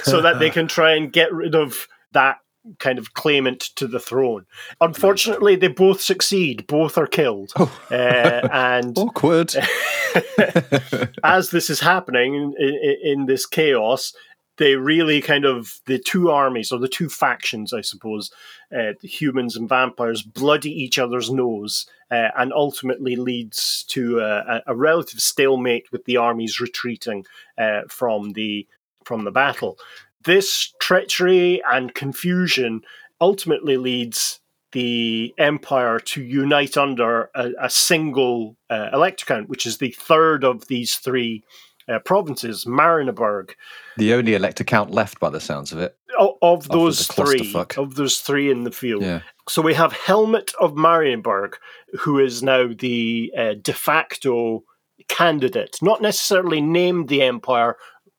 so that they can try and get rid of that kind of claimant to the throne unfortunately they both succeed both are killed uh, and [laughs] Awkward. [laughs] as this is happening in, in, in this chaos, they really kind of the two armies or the two factions, I suppose, uh, the humans and vampires, bloody each other's nose, uh, and ultimately leads to a, a relative stalemate with the armies retreating uh, from the from the battle. This treachery and confusion ultimately leads the empire to unite under a, a single uh, elector count, which is the third of these three uh, provinces, Marienburg. the only elector count left by the sounds of it. O- Of those three, of those three in the field, Yeah. so we have Helmut of Marienburg, who is now the uh, de facto candidate, not necessarily named the empire,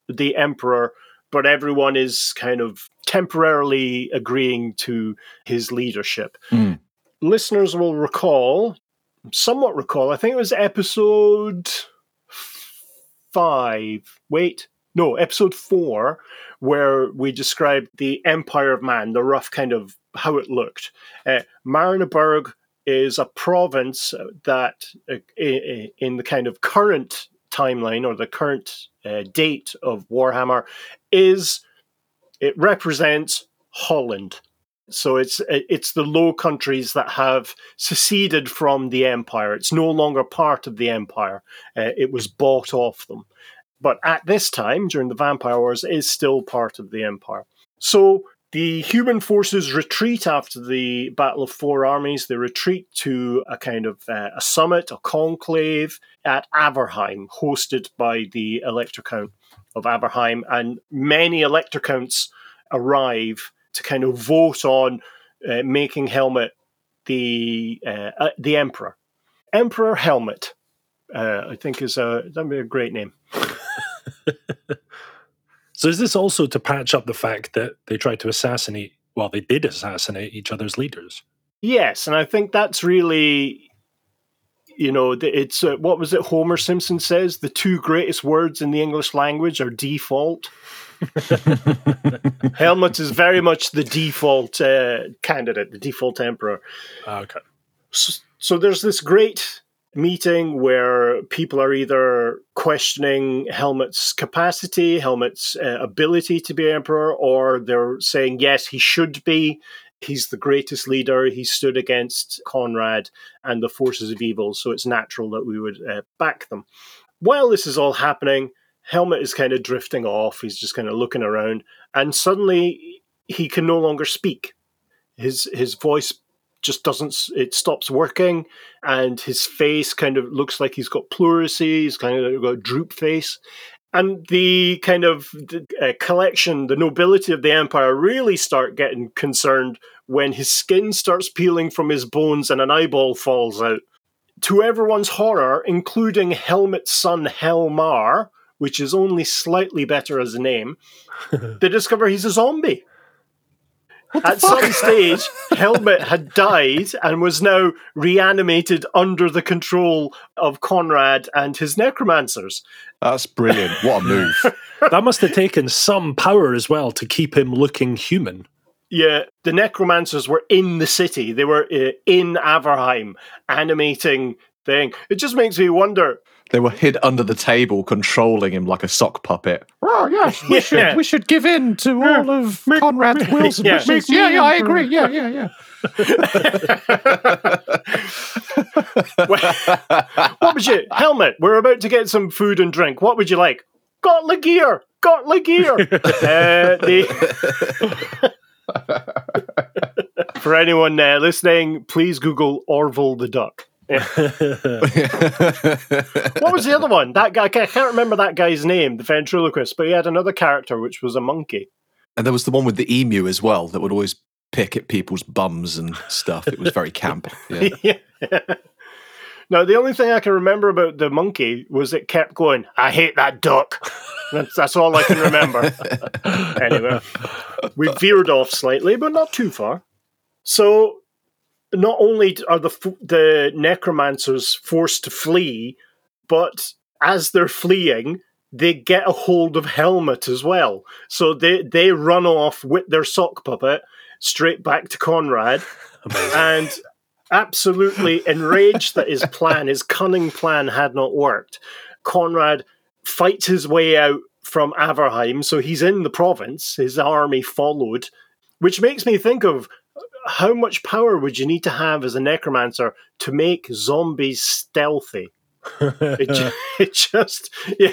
the emperor, but everyone is kind of temporarily agreeing to his leadership. Mm. Listeners will recall, somewhat recall, I think it was episode five. Wait, no, episode four, where we described the Empire of Man, the rough kind of how it looked. Uh, Marienburg is a province that, uh, in the kind of current timeline or the current uh, date of Warhammer, is it represents Holland. So it's it's the Low Countries that have seceded from the empire. It's no longer part of the empire. Uh, it was bought off them. But at this time, during the Vampire Wars, is still part of the empire. So the human forces retreat after the Battle of Four Armies. They retreat to a kind of uh, a summit, a conclave at Averheim, hosted by the Elector Count of Averheim, and many Elector Counts arrive to kind of vote on uh, making Helmet the uh, uh, the Emperor. Emperor Helmet, uh, I think is a that'd be a great name. [laughs] So is this also to patch up the fact that they tried to assassinate, well, they did assassinate each other's leaders? Yes, and I think that's really, you know, it's uh, what was it Homer Simpson says the two greatest words in the English language are default. [laughs] Helmut is very much the default uh, candidate, the default emperor. Ah, Okay. So, so there's this great meeting where people are either questioning Helmut's capacity, Helmut's uh, ability to be emperor, or they're saying, yes, he should be. He's the greatest leader. He stood against Konrad and the forces of evil, so it's natural that we would uh, back them. While this is all happening, Helmut is kind of drifting off. He's just kind of looking around, and suddenly he can no longer speak. His his voice just doesn't it stops working and his face kind of looks like he's got pleurisy he's kind of got a droop face. And the kind of uh, collection the nobility of the empire really start getting concerned when his skin starts peeling from his bones and an eyeball falls out. To everyone's horror including helmut's son helmar which is only slightly better as a name [laughs] they discover he's a zombie at some stage, [laughs] Helmut had died and was now reanimated under the control of Konrad and his necromancers. That's brilliant. What a move. [laughs] that must have taken some power as well to keep him looking human. Yeah, the necromancers were in the city. They were uh, in Averheim animating thing. It just makes me wonder they were hid under the table, controlling him like a sock puppet. Oh yes, we should we should give in to all of Konrad's wills and yeah. wishes. Yeah, yeah, I agree. Yeah, yeah, yeah. [laughs] what would you, Helmut? We're about to get some food and drink. What would you like? Got the gear. Got Lagear. uh, the For anyone uh, listening, please Google Orville the Duck. What was the other one? That guy, I can't remember that guy's name, the ventriloquist, but he had another character which was a monkey. And there was the one with the emu as well that would always pick at people's bums and stuff. It was very camp. [laughs] Yeah. yeah. No, the only thing I can remember about the monkey was it kept going, I hate that duck. That's, that's all I can remember. [laughs] anyway, we veered off slightly, but not too far. So not only are the the necromancers forced to flee, but as they're fleeing, they get a hold of Helmut as well. So they they run off with their sock puppet straight back to Konrad, [laughs] and absolutely enraged that his plan, his cunning plan, had not worked. Konrad fights his way out from Averheim, so he's in the province. His army followed, which makes me think of how much power would you need to have as a necromancer to make zombies stealthy? [laughs] it, [laughs] it, just yeah.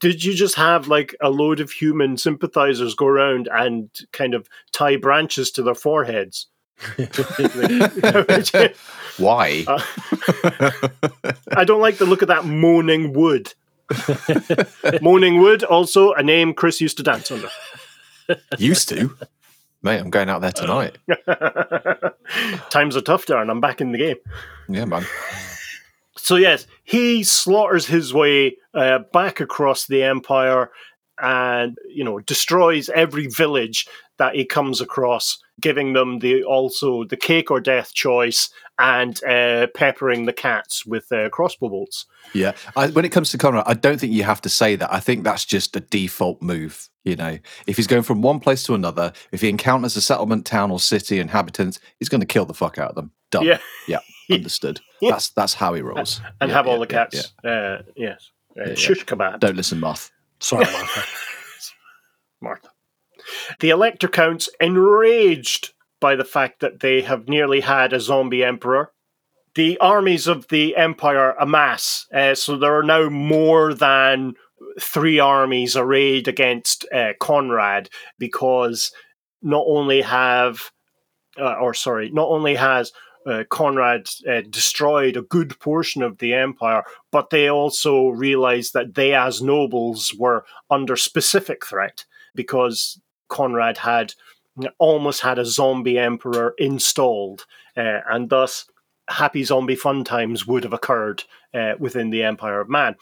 did you just have like a load of human sympathizers go around and kind of tie branches to their foreheads? [laughs] Why? Uh, I don't like the look of that moaning wood. moaning wood, also a name Chris used to dance under. Used to. Mate, I'm going out there tonight. [laughs] Times are tough, Darren. I'm back in the game. Yeah, man. So, yes, he slaughters his way uh, back across the empire and, you know, destroys every village that he comes across, giving them the also the cake or death choice and uh, peppering the cats with uh, crossbow bolts. Yeah. I, when it comes to Konrad, I don't think you have to say that. I think that's just a default move. You know, if he's going from one place to another, if he encounters a settlement, town, or city inhabitants, he's going to kill the fuck out of them. Done. Yeah, yeah, [laughs] understood. [laughs] yeah. That's that's how he rolls. And yeah, have all the cats. Uh, yes, uh, shush kebab. Don't listen, Martha. Sorry, [laughs] Martha. Martha. The Elector Counts, enraged by the fact that they have nearly had a zombie emperor, the armies of the empire amass. Uh, so there are now more than three armies arrayed against uh, Konrad because not only have, uh, or sorry, not only has uh, Konrad uh, destroyed a good portion of the empire, but they also realized that they, as nobles, were under specific threat because Konrad had almost had a zombie emperor installed, uh, and thus happy zombie fun times would have occurred uh, within the Empire of Man.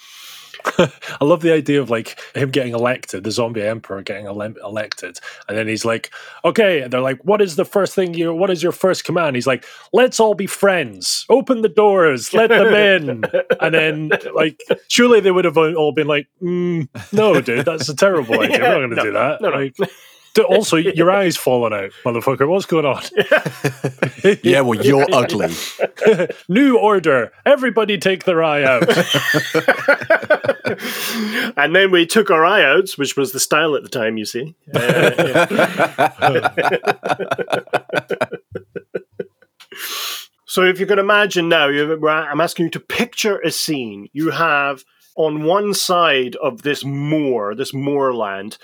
[laughs] I love the idea of like him getting elected, the zombie emperor getting ele- elected, and then he's like, "Okay," and they're like, "What is the first thing you? What is your first command?" He's like, "Let's all be friends. Open the doors. Let them in." [laughs] and then like, surely they would have all been like, mm, "No, dude, that's a terrible [laughs] idea. Yeah, We're not going to no, do that." No, no. Like, Also, your eye's falling out, motherfucker. What's going on? [laughs] yeah, well, you're ugly. [laughs] New order. Everybody take their eye out. [laughs] and then we took our eye outs, which was the style at the time, you see. Uh, so if you can imagine now, I'm asking you to picture a scene. You have on one side of this moor, this moorland,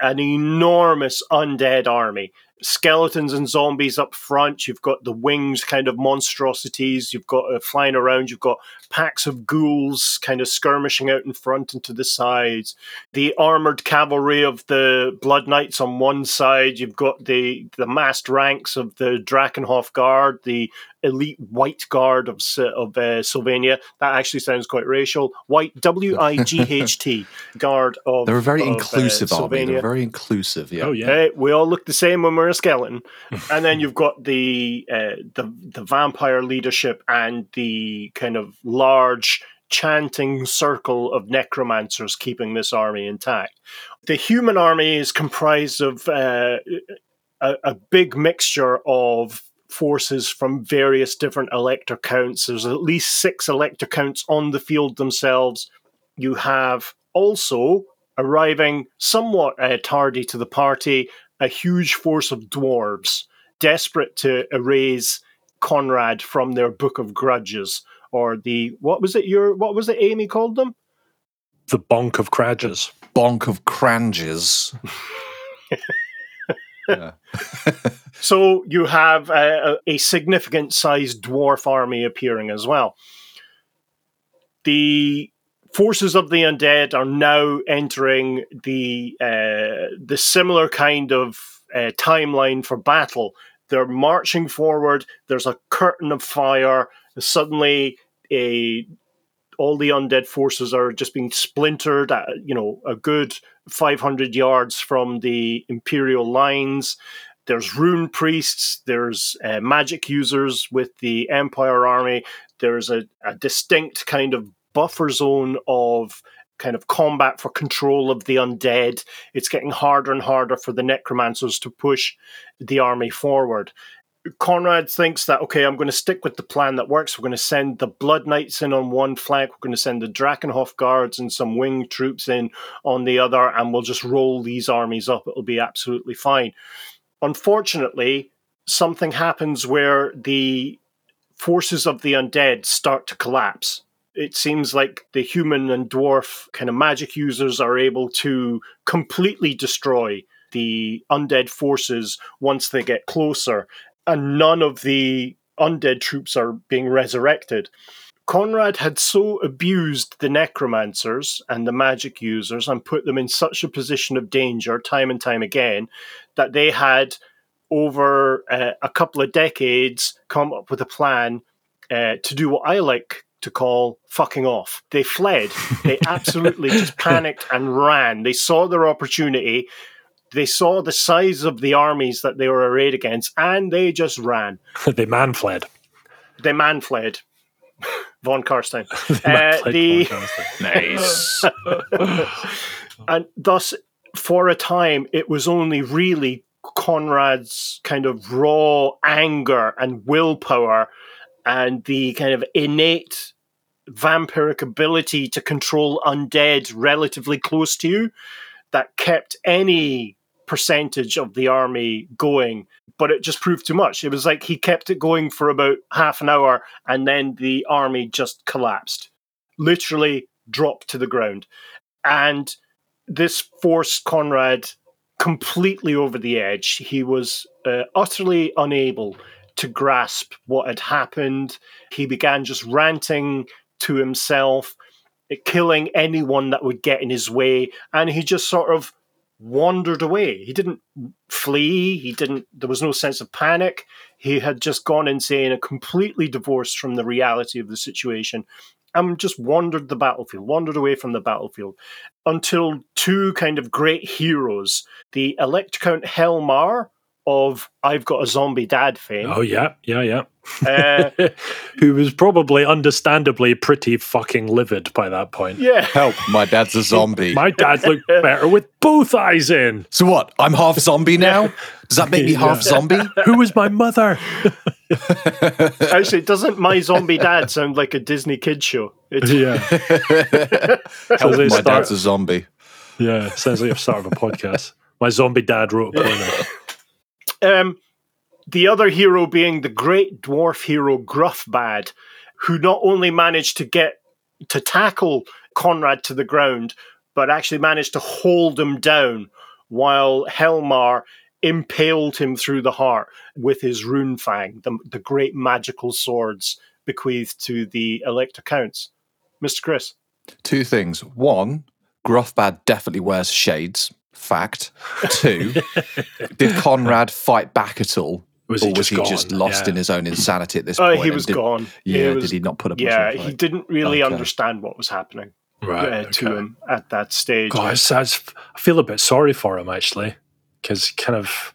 an enormous undead army skeletons and zombies up front. You've got the wings kind of monstrosities. You've got uh, flying around. You've got packs of ghouls kind of skirmishing out in front and to the sides. The armored cavalry of the Blood Knights on one side. You've got the the massed ranks of the Drakenhof Guard, the elite white guard of of uh, Sylvania. That actually sounds quite racial. White W I G H T [laughs] guard of. They're a very of, inclusive uh, army. They're very inclusive. Yeah. Oh yeah. Hey, we all look the same when we're a skeleton. [laughs] and then you've got the uh, the the vampire leadership and the kind of large chanting circle of necromancers keeping this army intact. The human army is comprised of uh, a, a big mixture of forces from various different elector counts. There's at least six elector counts on the field themselves. You have also arriving somewhat uh, tardy to the party a huge force of dwarves desperate to erase Konrad from their book of grudges or the what was it your what was it Amy called them the bonk of cradges bonk of cranges [laughs] [laughs] so you have a, a significant sized dwarf army appearing as well the forces of the undead are now entering the uh, the similar kind of uh, timeline for battle. They're marching forward. There's a curtain of fire. Suddenly, a all the undead forces are just being splintered. At, you know, a good 500 yards from the imperial lines. There's rune priests. There's uh, magic users with the empire army. There's a, a distinct kind of buffer zone of kind of combat for control of the undead. It's getting harder and harder for the necromancers to push the army forward. Konrad thinks that okay, I'm going to stick with the plan that works. We're going to send the Blood Knights in on one flank. We're going to send the Drakenhof guards and some winged troops in on the other, and we'll just roll these armies up. It'll be absolutely fine. Unfortunately, something happens where the forces of the undead start to collapse it seems like the human and dwarf kind of magic users are able to completely destroy the undead forces once they get closer, and none of the undead troops are being resurrected. Konrad had so abused the necromancers and the magic users and put them in such a position of danger time and time again that they had, over uh, a couple of decades, come up with a plan uh, to do what I like to call fucking off. They fled. They [laughs] absolutely just panicked and ran. They saw their opportunity. They saw the size of the armies that they were arrayed against, and they just ran. [laughs] they man fled. They man fled. [laughs] Von Carstein. [laughs] uh, the nice. and thus, for a time, it was only really Konrad's kind of raw anger and willpower and the kind of innate vampiric ability to control undead relatively close to you that kept any percentage of the army going but it just proved too much. It was like he kept it going for about half an hour and then the army just collapsed. Literally dropped to the ground. And this forced Konrad completely over the edge. He was uh, utterly unable to grasp what had happened. He began just ranting to himself, killing anyone that would get in his way, and he just sort of wandered away. He didn't flee, he didn't there was no sense of panic. He had just gone insane and completely divorced from the reality of the situation and just wandered the battlefield, wandered away from the battlefield until two kind of great heroes, the Elect Count Helmar of I've Got a Zombie Dad fame. Oh, yeah, yeah, yeah. Uh, [laughs] Who was probably understandably pretty fucking livid by that point. yeah. Help, my dad's a zombie. [laughs] My dad looked better with both eyes in. so what? I'm half zombie now? Does that make me half Yeah. zombie? [laughs] Who is my mother? Actually, doesn't My Zombie Dad sound like a Disney kid show? It's, yeah. Help, they my start- dad's a zombie. Yeah. Sounds like the start of a podcast. My zombie dad wrote a poem. Um, the other hero being the great dwarf hero Grufbad, who not only managed to get to tackle Konrad to the ground, but actually managed to hold him down while Helmar impaled him through the heart with his Runefang, the, the great magical swords bequeathed to the Elector Counts. Mr. Chris. Two things. One, Grufbad definitely wears shades. Fact. Two, [laughs] did Konrad fight back at all? Was or he was just he gone? just lost Yeah. in his own insanity at this point? Oh, point? he was did- gone. Yeah, He was- did he not put up? Yeah, he didn't really Okay. understand what was happening Right. uh, to him at that stage. God, it's- it's- I feel a bit sorry for him actually, because kind of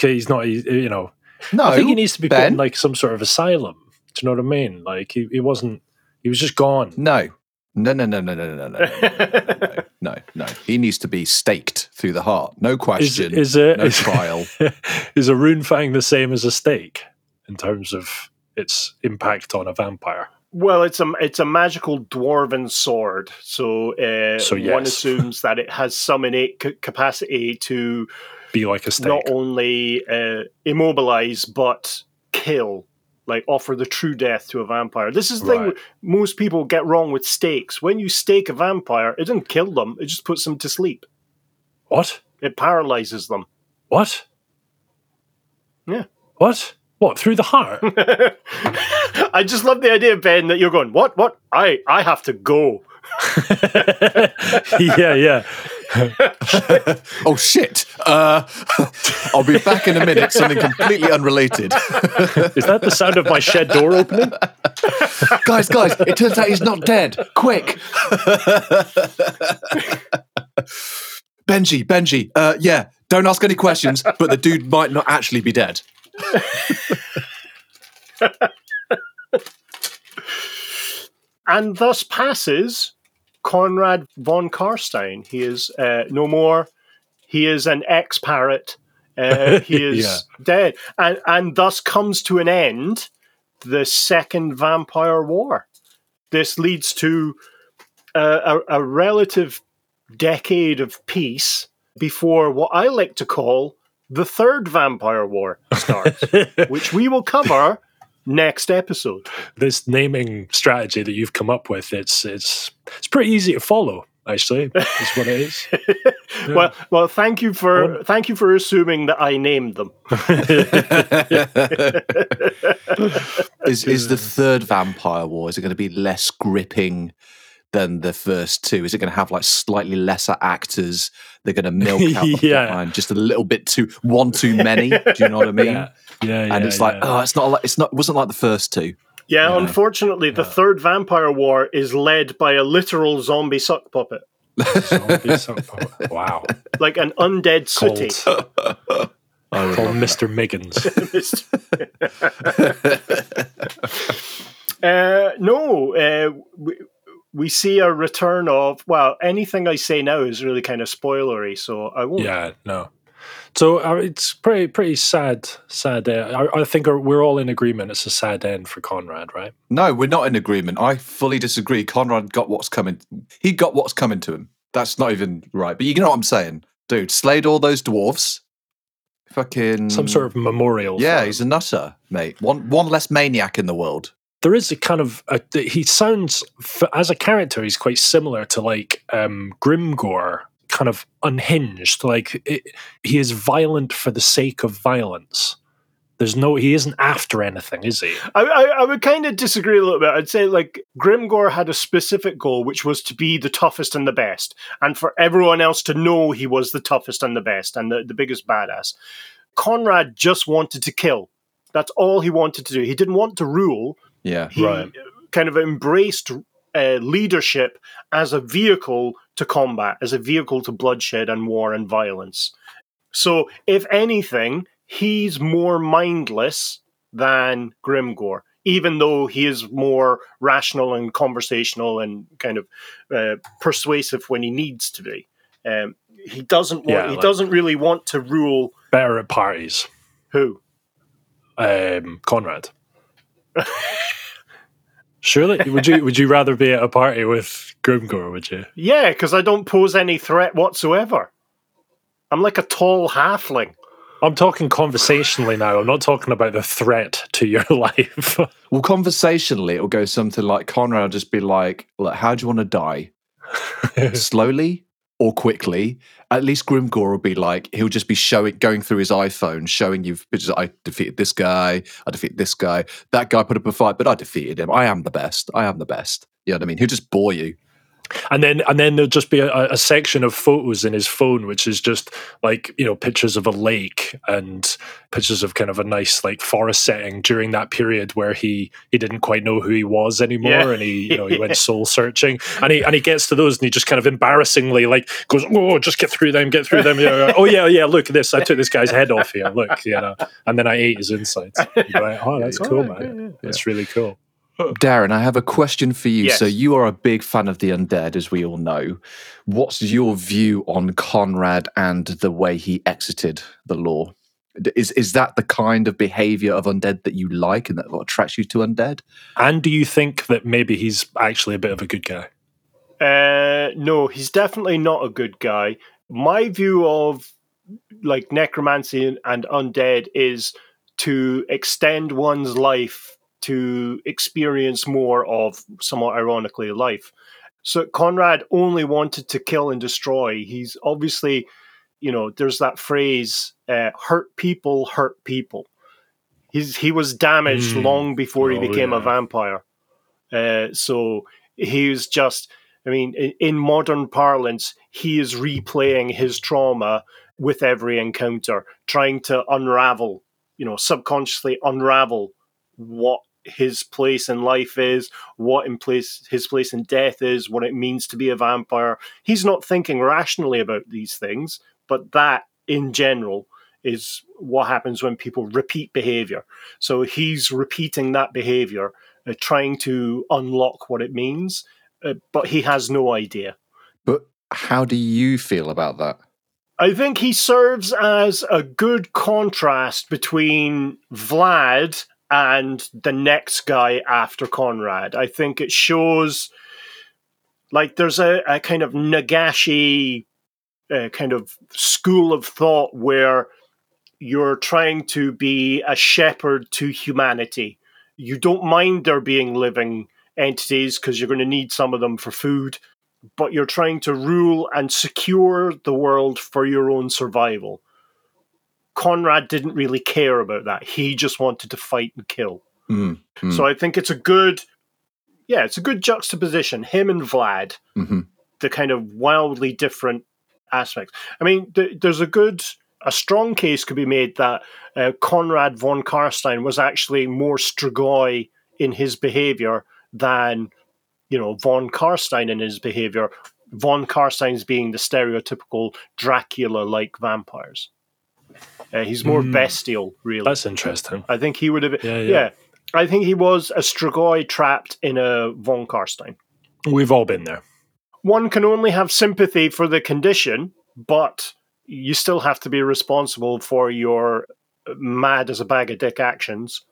he's not, you know, No, I think he needs to be put in like some sort of asylum. Do you know what I mean? Like he, he wasn't, he was just gone. No. No, no, no, no, no, no, no, no, no, no, no. He needs to be staked through the heart. No question. is a no is, trial. is a Runefang the same as a stake in terms of its impact on a vampire? Well, it's a it's a magical dwarven sword, so, uh, So, one assumes that it has some innate c- capacity to Be like a stake. not only uh, immobilize but kill, like offer the true death to a vampire. This is the thing most people get wrong with stakes. When you stake a vampire, it doesn't kill them; it just puts them to sleep. What? It paralyzes them. What? Yeah. What? What? Through the heart? [laughs] I just love the idea, Ben, that you're going. What? What? I I have to go. [laughs] yeah, yeah. [laughs] oh shit! Uh, [laughs] I'll be back in a minute. Something completely unrelated, [laughs] Is that the sound of my shed door opening? guys. Guys, it turns out he's not dead. Quick, Benji, Benji. Uh, yeah, don't ask any questions. But the dude might not actually be dead. and thus passes Konrad von Carstein. He is uh, no more. He is an ex parrot. Uh, [laughs] he is Yeah. dead, and and thus comes to an end the Second Vampire War. This leads to a, a, a relative decade of peace before what I like to call the Third Vampire War starts, [laughs] which we will cover next episode. this naming strategy that you've come up with, it's it's it's pretty easy to follow. Actually, is what it is. [laughs] Yeah. Well, well, thank you for Well- thank you for assuming that I named them. [laughs] is is the third vampire war? Is it going to be less gripping than the first two? Is it going to have like slightly lesser actors? They're going to milk out the [laughs] Yeah. plotline just a little bit too one too many. Do you know what I mean? yeah, yeah, yeah. and it's like, yeah. oh, it's not like it's not. It wasn't like the first two. Yeah, Yeah. unfortunately, the third Vampire War is led by a literal zombie suck puppet, Zombie soap [laughs] opera. wow, like an undead sooty. [laughs] called, called love Mr. Miggins. [laughs] uh, no, uh, we, we see a return of well, anything I say now is really kind of spoilery, so I won't. yeah, no. So uh, it's pretty pretty sad. Sad. Uh, I, I think we're all in agreement. It's a sad end for Konrad, right? No, we're not in agreement. I fully disagree. Konrad got what's coming. He got what's coming to him. That's not even right. But you know what I'm saying, dude. Slayed all those dwarves. Fucking Some sort of memorial. Yeah, he's a nutter, mate. One one less maniac in the world. there is a kind of a, he sounds as a character he's quite similar to like um Grimgor kind of unhinged like it, he is violent for the sake of violence there's no he isn't after anything is he I, I, I would kind of disagree a little bit. I'd say like Grimgor had a specific goal, which was to be the toughest and the best, and for everyone else to know he was the toughest and the best and the, the biggest badass. Konrad just wanted to kill. That's all he wanted to do. He didn't want to rule. Yeah. He Right. kind of embraced uh, leadership as a vehicle to combat, as a vehicle to bloodshed and war and violence. So, if anything, he's more mindless than Grimgor, even though he is more rational and conversational and kind of uh, persuasive when he needs to be. Um, he doesn't. Want, Yeah, he like- doesn't really want to rule Better at parties. who. Um, Konrad. [laughs] Surely, would you would you rather be at a party with Grimgor? Would you? Yeah, because I don't pose any threat whatsoever. I'm like a tall halfling. I'm talking conversationally now. I'm not talking about the threat to your [laughs] life. Well, conversationally, it'll go something like Konrad will just be like, Look, how do you want to die? [laughs] Slowly or quickly? At least Grimgor will be like, he'll just be showing, going through his iPhone, showing you. I defeated this guy. I defeated this guy. That guy put up a fight, but I defeated him. I am the best. I am the best. You know what I mean? He'll just bore you. And then and then there'll just be a, a section of photos in his phone which is just like you know pictures of a lake and pictures of kind of a nice like forest setting during that period where he he didn't quite know who he was anymore Yeah. and he you know he went [laughs] soul searching. And he and he gets to those and he just kind of embarrassingly like goes oh just get through them get through them yeah, oh yeah yeah look at this. I took this guy's head off here. Look you know. And then I ate his insides. Like, oh that's [laughs] cool man. that's really cool Darren, I have a question for you. So you are a big fan of the undead, as we all know. What's your view on Konrad and the way he exited the law? Is is that the kind of behavior of undead that you like and that attracts you to undead? and do you think that maybe he's actually a bit of a good guy Uh, no, he's definitely not a good guy. My view of like necromancy and, and undead is to extend one's life to experience more of, somewhat ironically, life. So Konrad only wanted to kill and destroy. He's obviously, you know, there's that phrase, uh, "hurt people hurt people." He's he was damaged Mm. long before he Oh, became a vampire. Uh, so he was just I mean, in, in modern parlance, he is replaying his trauma with every encounter, trying to unravel, you know, subconsciously unravel what his place in life is, what in place his place in death is, what it means to be a vampire. He's not thinking rationally about these things, but that in general is what happens when people repeat behavior. So he's repeating that behavior, uh, trying to unlock what it means uh, but he has no idea. But how do you feel about that? I think he serves as a good contrast between Vlad and the next guy after Konrad. I think it shows like there's a, a kind of Nagashi uh, kind of school of thought where you're trying to be a shepherd to humanity. You don't mind there being living entities because you're going to need some of them for food, but you're trying to rule and secure the world for your own survival. Konrad didn't really care about that. He just wanted to fight and kill. Mm, mm, So I think it's a good, yeah, it's a good juxtaposition. Him and Vlad, mhm. the kind of wildly different aspects. I mean, th- there's a good, a strong case could be made that uh, Konrad von Carstein was actually more Strigoi in his behavior than, you know, von Carstein in his behavior. Von Carstein's being the stereotypical Dracula-like vampires. Uh, he's more Hmm. bestial, really. that's interesting I think he would have. Yeah, Yeah, yeah. I think he was a Strigoi trapped in a von Carstein. we've all been there One can only have sympathy for the condition, but you still have to be responsible for your mad as a bag of dick actions.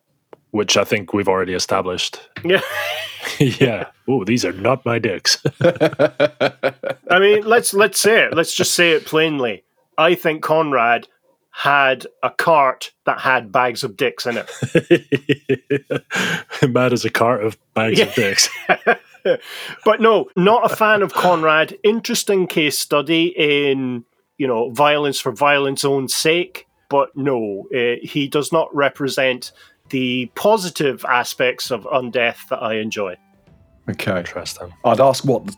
which I think we've already established. Yeah. [laughs] [laughs] yeah. Oh, these are not my dicks. [laughs] I mean, let's let's say it. Let's just say it plainly. I think Konrad had a cart that had bags of dicks in it. [laughs] Mad as a cart of bags of dicks. [laughs] but no, not a fan of Konrad. Interesting case study in you know violence for violence own sake, but no, uh, he does not represent the positive aspects of undeath that I enjoy. okay. Interesting. I'd ask what the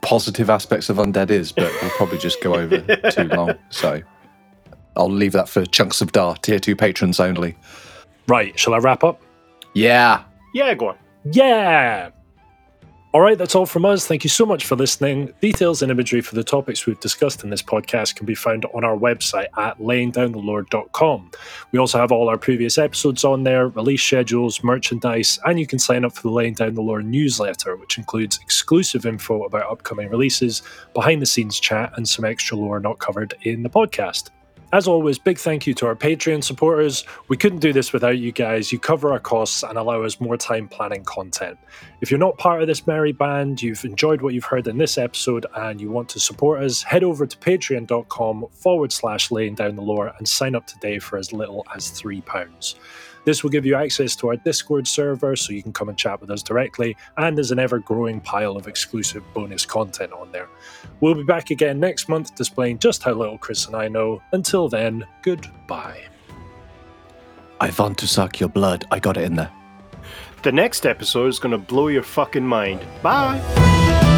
positive aspects of undead is, but we'll probably just go over [laughs] too long. So I'll leave that for chunks of dar tier two patrons only. Right. Shall I wrap up? Yeah. Yeah, go on. Yeah. All right, that's all from us. Thank you so much for listening. Details and imagery for the topics we've discussed in this podcast can be found on our website at layingdownthelore.com. We also have all our previous episodes on there, release schedules, merchandise, and you can sign up for the Laying Down the Lore newsletter, which includes exclusive info about upcoming releases, behind the scenes chat, and some extra lore not covered in the podcast. As always, big thank you to our Patreon supporters. We couldn't do this without you guys. You cover our costs and allow us more time planning content. If you're not part of this merry band, you've enjoyed what you've heard in this episode, and you want to support us, head over to patreon.com forward slash laying down the lore and sign up today for as little as £3. This will give you access to our Discord server so you can come and chat with us directly, and there's an ever growing pile of exclusive bonus content on there. We'll be back again next month displaying just how little Chris and I know. Until then, goodbye. I want to suck your blood. I got it in there. The next episode is going to blow your fucking mind. Bye.